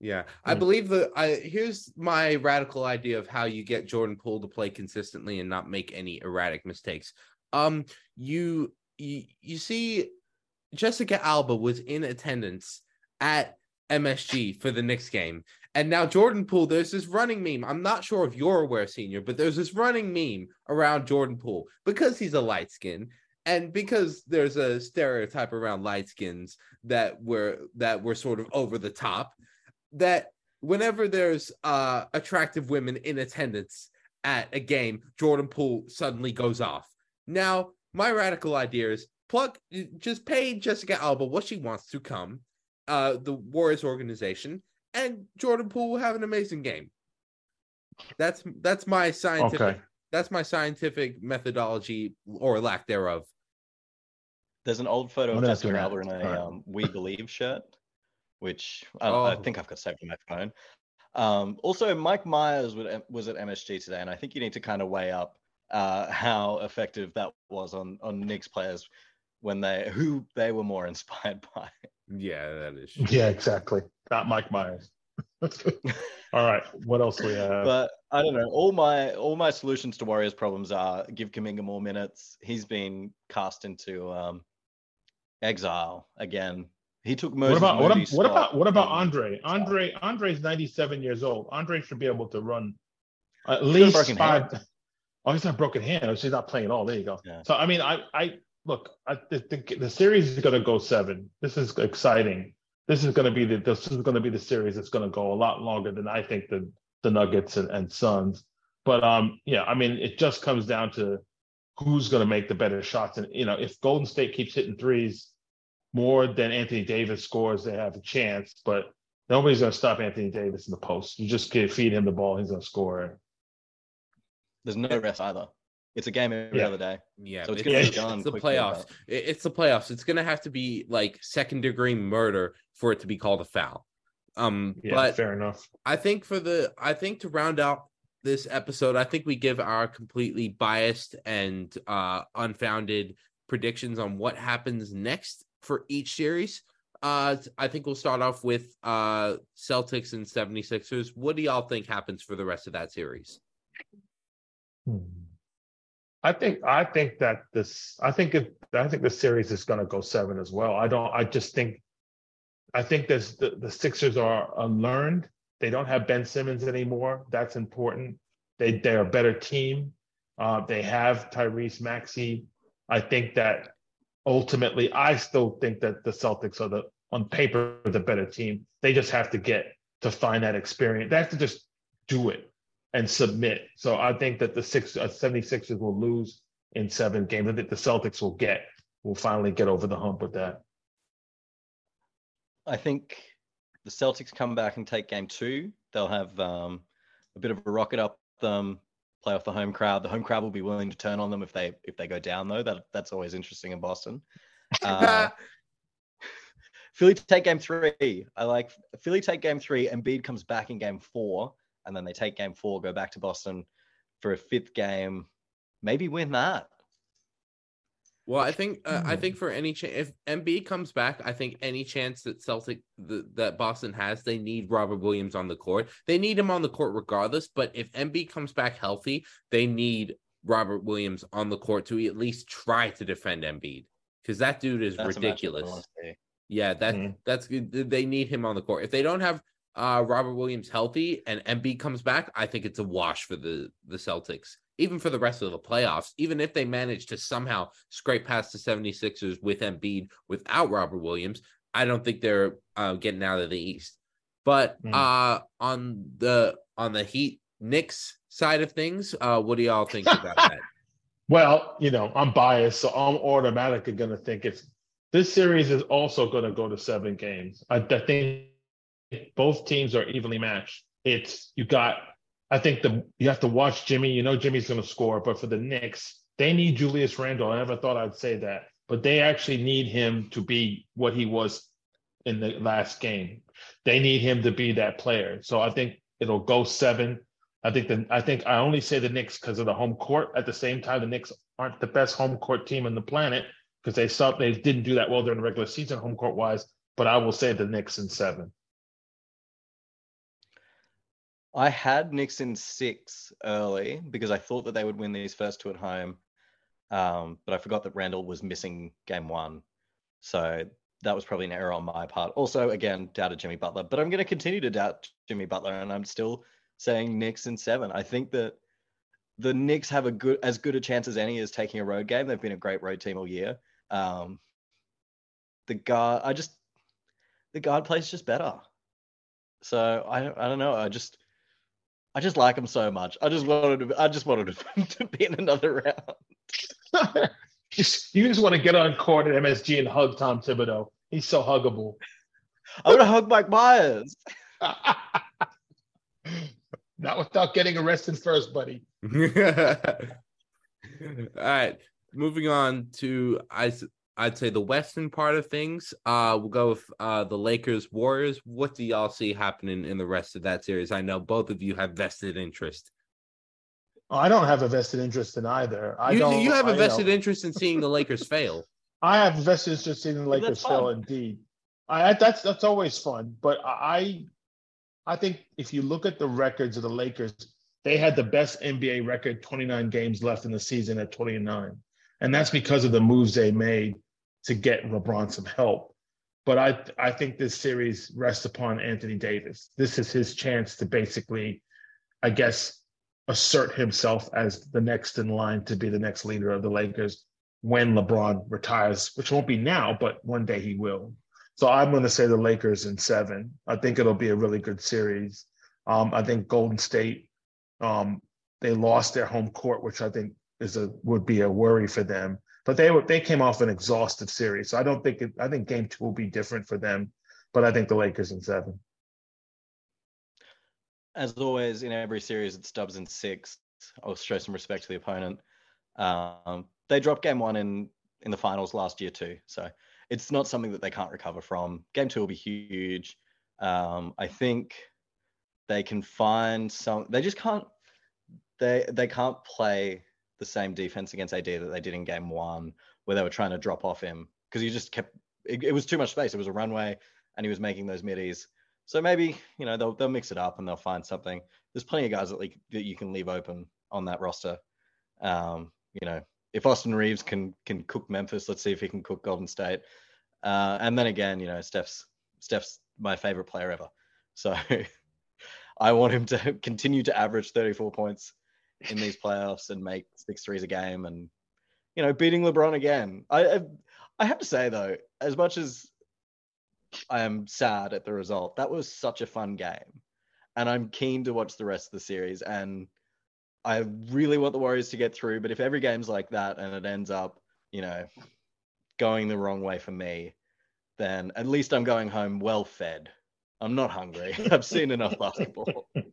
Yeah, I Hmm. believe that. I here's my radical idea of how you get Jordan Poole to play consistently and not make any erratic mistakes. Um, you you, you see, Jessica Alba was in attendance at MSG for the Knicks game, and now Jordan Poole. There's this running meme. I'm not sure if you're aware, senior, but there's this running meme around Jordan Poole because he's a light skin. And because there's a stereotype around light skins that were that were sort of over the top, that whenever there's uh attractive women in attendance at a game, Jordan Poole suddenly goes off. Now, my radical idea is plug just pay Jessica Alba what she wants to come, uh the Warriors organization, and Jordan Poole will have an amazing game. That's that's my scientific Okay. that's my scientific methodology or lack thereof. There's an old photo I'm of not Jessica doing in a Alright. um, "We Believe" shirt, which I, I Oh. think I've got saved on my phone. Um, also, Mike Myers was at- was at MSG today, and I think you need to kind of weigh up uh, how effective that was on on Knicks players when they who they were more inspired by. Yeah, that is. Yeah, exactly. Not Mike Myers. All right. What else we have? But I don't know. All my all my solutions to Warriors problems are give Kuminga more minutes. He's been cast into um, exile again. He took what about what, Moody's what about what about in Andre? Andre Andre's 97 years old. Andre should be able to run at got least broken five. Oh, he's not broken hand. Oh, so he's not playing at all. There you go. Yeah. So I mean, I I look. I, the, the series is going to go seven. This is exciting. This is going to be the this is going to be the series that's going to go a lot longer than I think the the Nuggets and, and Suns. But um, yeah, I mean, it just comes down to who's going to make the better shots. And you know, if Golden State keeps hitting threes more than Anthony Davis scores, they have a chance. But nobody's going to stop Anthony Davis in the post. You just feed him the ball, he's going to score. There's no rest either. It's a game every Yeah. other day. Yeah, So it's but gonna be it's, done it's the playoffs. but- It- It's the playoffs. It's gonna have to be like second degree murder for it to be called a foul. Um, Yeah, but fair enough. I think for the I think to round out this episode, I think we give our completely biased and uh unfounded predictions on what happens next for each series. Uh I think we'll start off with uh Celtics and 76ers. What do y'all think happens for the rest of that series? Hmm. I think I think that this I think it I think the series is going to go seven as well. I don't I just think I think there's the, the Sixers are unlearned. They don't have Ben Simmons anymore. That's important. They they're a better team. Uh, they have Tyrese Maxey. I think that ultimately I still think that the Celtics are the on paper the better team. They just have to get to find that experience. They have to just do it and submit. So I think that the six uh, 76ers will lose in seven games. I think the Celtics will get will finally get over the hump with that. I think the Celtics come back and take game two. They'll have um, a bit of a rocket up them, play off the home crowd. The home crowd will be willing to turn on them if they if they go down though. That that's always interesting in Boston. Uh, Philly take game three. I like Philly take game three. Embiid comes back in game four, and then they take game four, go back to Boston for a fifth game, maybe win that. Well, I think uh, I Hmm. think for any chance if Embiid comes back, I think any chance that Celtic the, that Boston has, they need Robert Williams on the court. They need him on the court regardless. But if Embiid comes back healthy, they need Robert Williams on the court to at least try to defend Embiid because that dude is That's a matchup I ridiculous. Yeah, that Mhm. that's good. They need him on the court. If they don't have uh Robert Williams healthy and Embiid comes back, I think it's a wash for the the Celtics. Even for the rest of the playoffs, even if they manage to somehow scrape past the 76ers with Embiid without Robert Williams, I don't think they're uh, getting out of the East. But Mm. uh on the on the Heat Knicks side of things, uh what do y'all think about that? Well, you know, I'm biased, so I'm automatically going to think it's this series is also going to go to seven games. I, I think both teams are evenly matched. It's you got. I think the you have to watch Jimmy. You know Jimmy's going to score, but for the Knicks, they need Julius Randle. I never thought I'd say that, but they actually need him to be what he was in the last game. They need him to be that player. So I think it'll go seven. I think the I think I only say the Knicks because of the home court. At the same time, the Knicks aren't the best home court team on the planet because they saw they didn't do that well during the regular season home court wise. But I will say the Knicks in seven. I had Knicks in six early because I thought that they would win these first two at home. Um, but I forgot that Randle was missing game one. So that was probably an error on my part. Also, again, doubted Jimmy Butler, but I'm going to continue to doubt Jimmy Butler, and I'm still saying Knicks in seven. I think that the Knicks have a good as good a chance as any as taking a road game. They've been a great road team all year. Um, the guard, I just the guard plays just better. So I I don't know. I just I just like him so much. I just wanted to I just wanted him to be in another round. just, you just want to get on court at MSG and hug Tom Thibodeau. He's so huggable. I'm gonna hug Mike Myers. Not without getting arrested first, buddy. All right, moving on to I I'd say the western part of things. Uh, we'll go with uh the Lakers Warriors. What do y'all see happening in the rest of that series? I know both of you have vested interest. I don't have a vested interest in either. I you, don't. you have a vested interest in seeing the Lakers fail. I have a vested interest in the Lakers that's fail. Indeed, I, I that's that's always fun. But I, I think if you look at the records of the Lakers, they had the best NBA record, 29 games left in the season at 29, and that's because of the moves they made to get LeBron some help. But I I think this series rests upon Anthony Davis. This is his chance to basically, I guess, assert himself as the next in line to be the next leader of the Lakers when LeBron retires, which won't be now, but one day he will. So I'm going to say the Lakers in seven. I think it'll be a really good series. Um, I think Golden State, um, they lost their home court, which I think is a would be a worry for them. But they were they came off an exhausted series, so I don't think it, I think Game Two will be different for them. But I think the Lakers in seven. As always, in every series, it's Dubs in six. I'll show some respect to the opponent. Um, they dropped game one in in the finals last year too, so it's not something that they can't recover from. Game two will be huge. Um, I think they can find some. They just can't. They they can't play the same defense against AD that they did in game one, where they were trying to drop off him because he just kept. It, it was too much space. It was a runway, and he was making those middies. So maybe you know they'll they'll mix it up and they'll find something. There's plenty of guys that like that you can leave open on that roster. Um, you know, if Austin Reaves can can cook Memphis, let's see if he can cook Golden State. Uh, and then again, you know, Steph's Steph's my favorite player ever. So I want him to continue to average 34 points in these playoffs and make six threes a game and you know beating LeBron again. I I, have to say though, as much as I am sad at the result, that was such a fun game, and I'm keen to watch the rest of the series. And I really want the Warriors to get through. But if every game's like that and it ends up, you know, going the wrong way for me, then at least I'm going home well fed. I'm not hungry. I've seen enough basketball.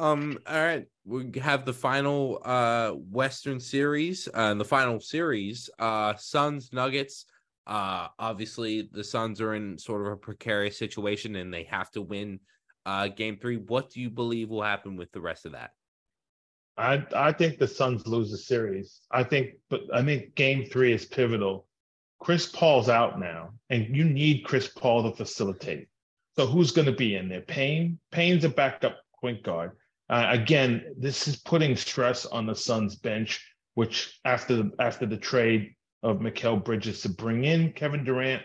Um, all right, we have the final uh Western series. Uh, in the final series, uh Suns Nuggets. Uh obviously the Suns are in sort of a precarious situation and they have to win uh game three. What do you believe will happen with the rest of that? I I think the Suns lose the series. I think, but I think Game Three is pivotal. Chris Paul's out now, and you need Chris Paul to facilitate. So who's going to be in there? Payne. Payne's a backup point guard. Uh, again, this is putting stress on the Suns bench, which after the after the trade of Mikal Bridges to bring in Kevin Durant,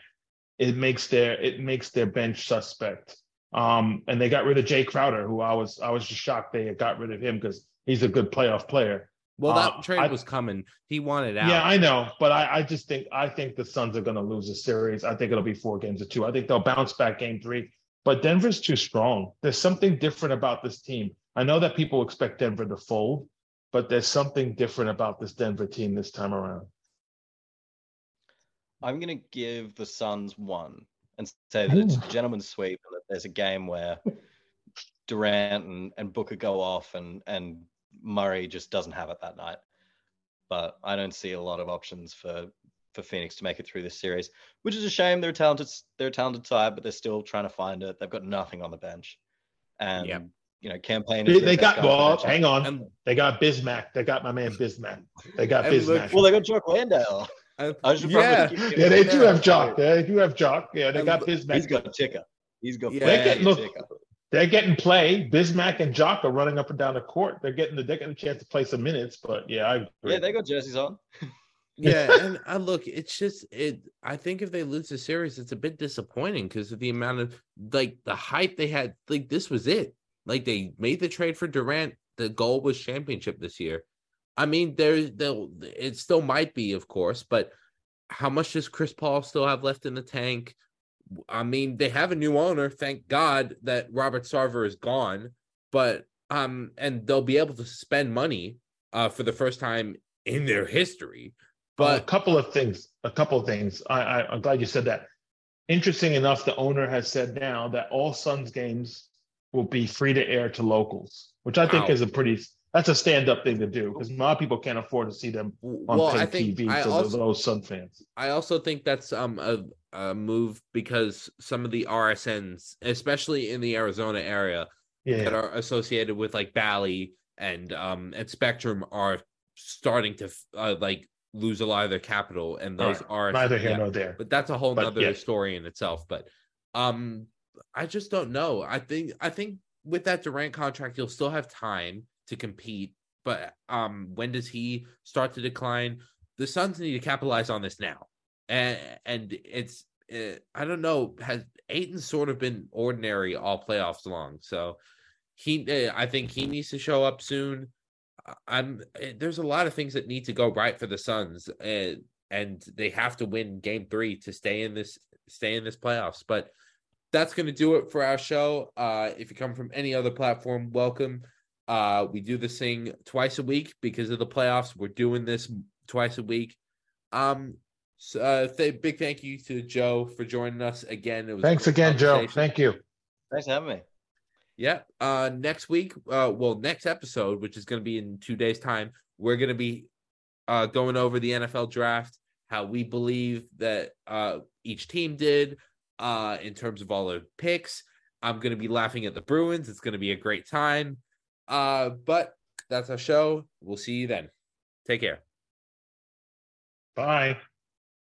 it makes their it makes their bench suspect. Um, and they got rid of Jae Crowder, who I was I was just shocked they got rid of him because he's a good playoff player. Well, that Uh, trade I- was coming. He wanted out. Yeah, I know, but I, I just think I think the Suns are going to lose the series. I think it'll be four games to two. I think they'll bounce back game three. But Denver's too strong. There's something different about this team. I know that people expect Denver to fold, but there's something different about this Denver team this time around. I'm going to give the Suns one and say that it's a gentleman's sweep and that there's a game where Durant and, and Booker go off and, and Murray just doesn't have it that night. But I don't see a lot of options for, for Phoenix to make it through this series, which is a shame. They're a talented, they're a talented side, but they're still trying to find it. They've got nothing on the bench. And, Yep. You know, campaign. They, they got guy well, hang on. And, They got Bismack. They got my man Bismack. They got And look- Bismack. Well, they got Jock Landale. and- I should yeah, yeah, they do have Jock. They do have Jock. Yeah, they And got look- Bismack. He's got a ticker. He's got Yeah. They get- of look, ticker. they're getting play. Bismack and Jock are running up and down the court. They're getting the they're getting a chance to play some minutes. But yeah, I agree. Yeah, they got jerseys on. yeah, and uh, look, it's just it. I think if they lose the series, it's a bit disappointing because of the amount of like the hype they had. Like this was it. Like they made the trade for Durant. The goal was championship this year. I mean, there, there, it still might be, of course, but how much does Chris Paul still have left in the tank? I mean, they have a new owner. Thank God that Robert Sarver is gone, but um, and they'll be able to spend money uh for the first time in their history. But a couple of things. A couple of things. I, I I'm glad you said that. Interesting enough, the owner has said now that all Suns games will be free to air to locals, which I think Wow. is a pretty that's a stand up thing to do because a lot of people can't afford to see them on well, I think TV. I so also those Sun fans. I also think that's um a, a move because some of the RSNs, especially in the Arizona area, Yeah. that are associated with like Bally and um and Spectrum are starting to uh, like lose a lot of their capital, and those are Neither here yeah. nor there. But that's a whole But, nother yeah. story in itself. But um, I just don't know. I think I think with that Durant contract, you'll still have time to compete. But um, when does he start to decline? The Suns need to capitalize on this now, and and it's uh, I don't know. Has Ayton sort of been ordinary all playoffs long, so he uh, I think he needs to show up soon. I'm uh, there's a lot of things that need to go right for the Suns, and and they have to win Game Three to stay in this stay in this playoffs. But that's going to do it for our show. Uh, if you come from any other platform, welcome. Uh, we do this thing twice a week because of the playoffs. We're doing this twice a week. Um, so, uh, th- big thank you to Joe for joining us again. It was Thanks again, Joe. Thank you. Thanks for having me. Yeah. Uh next week, uh well, next episode, which is gonna be in two days' time, we're gonna be uh going over the NFL draft, how we believe that uh each team did uh in terms of all the picks. I'm gonna be laughing at the Bruins. It's gonna be a great time. Uh, but that's our show. We'll see you then. Take care. Bye.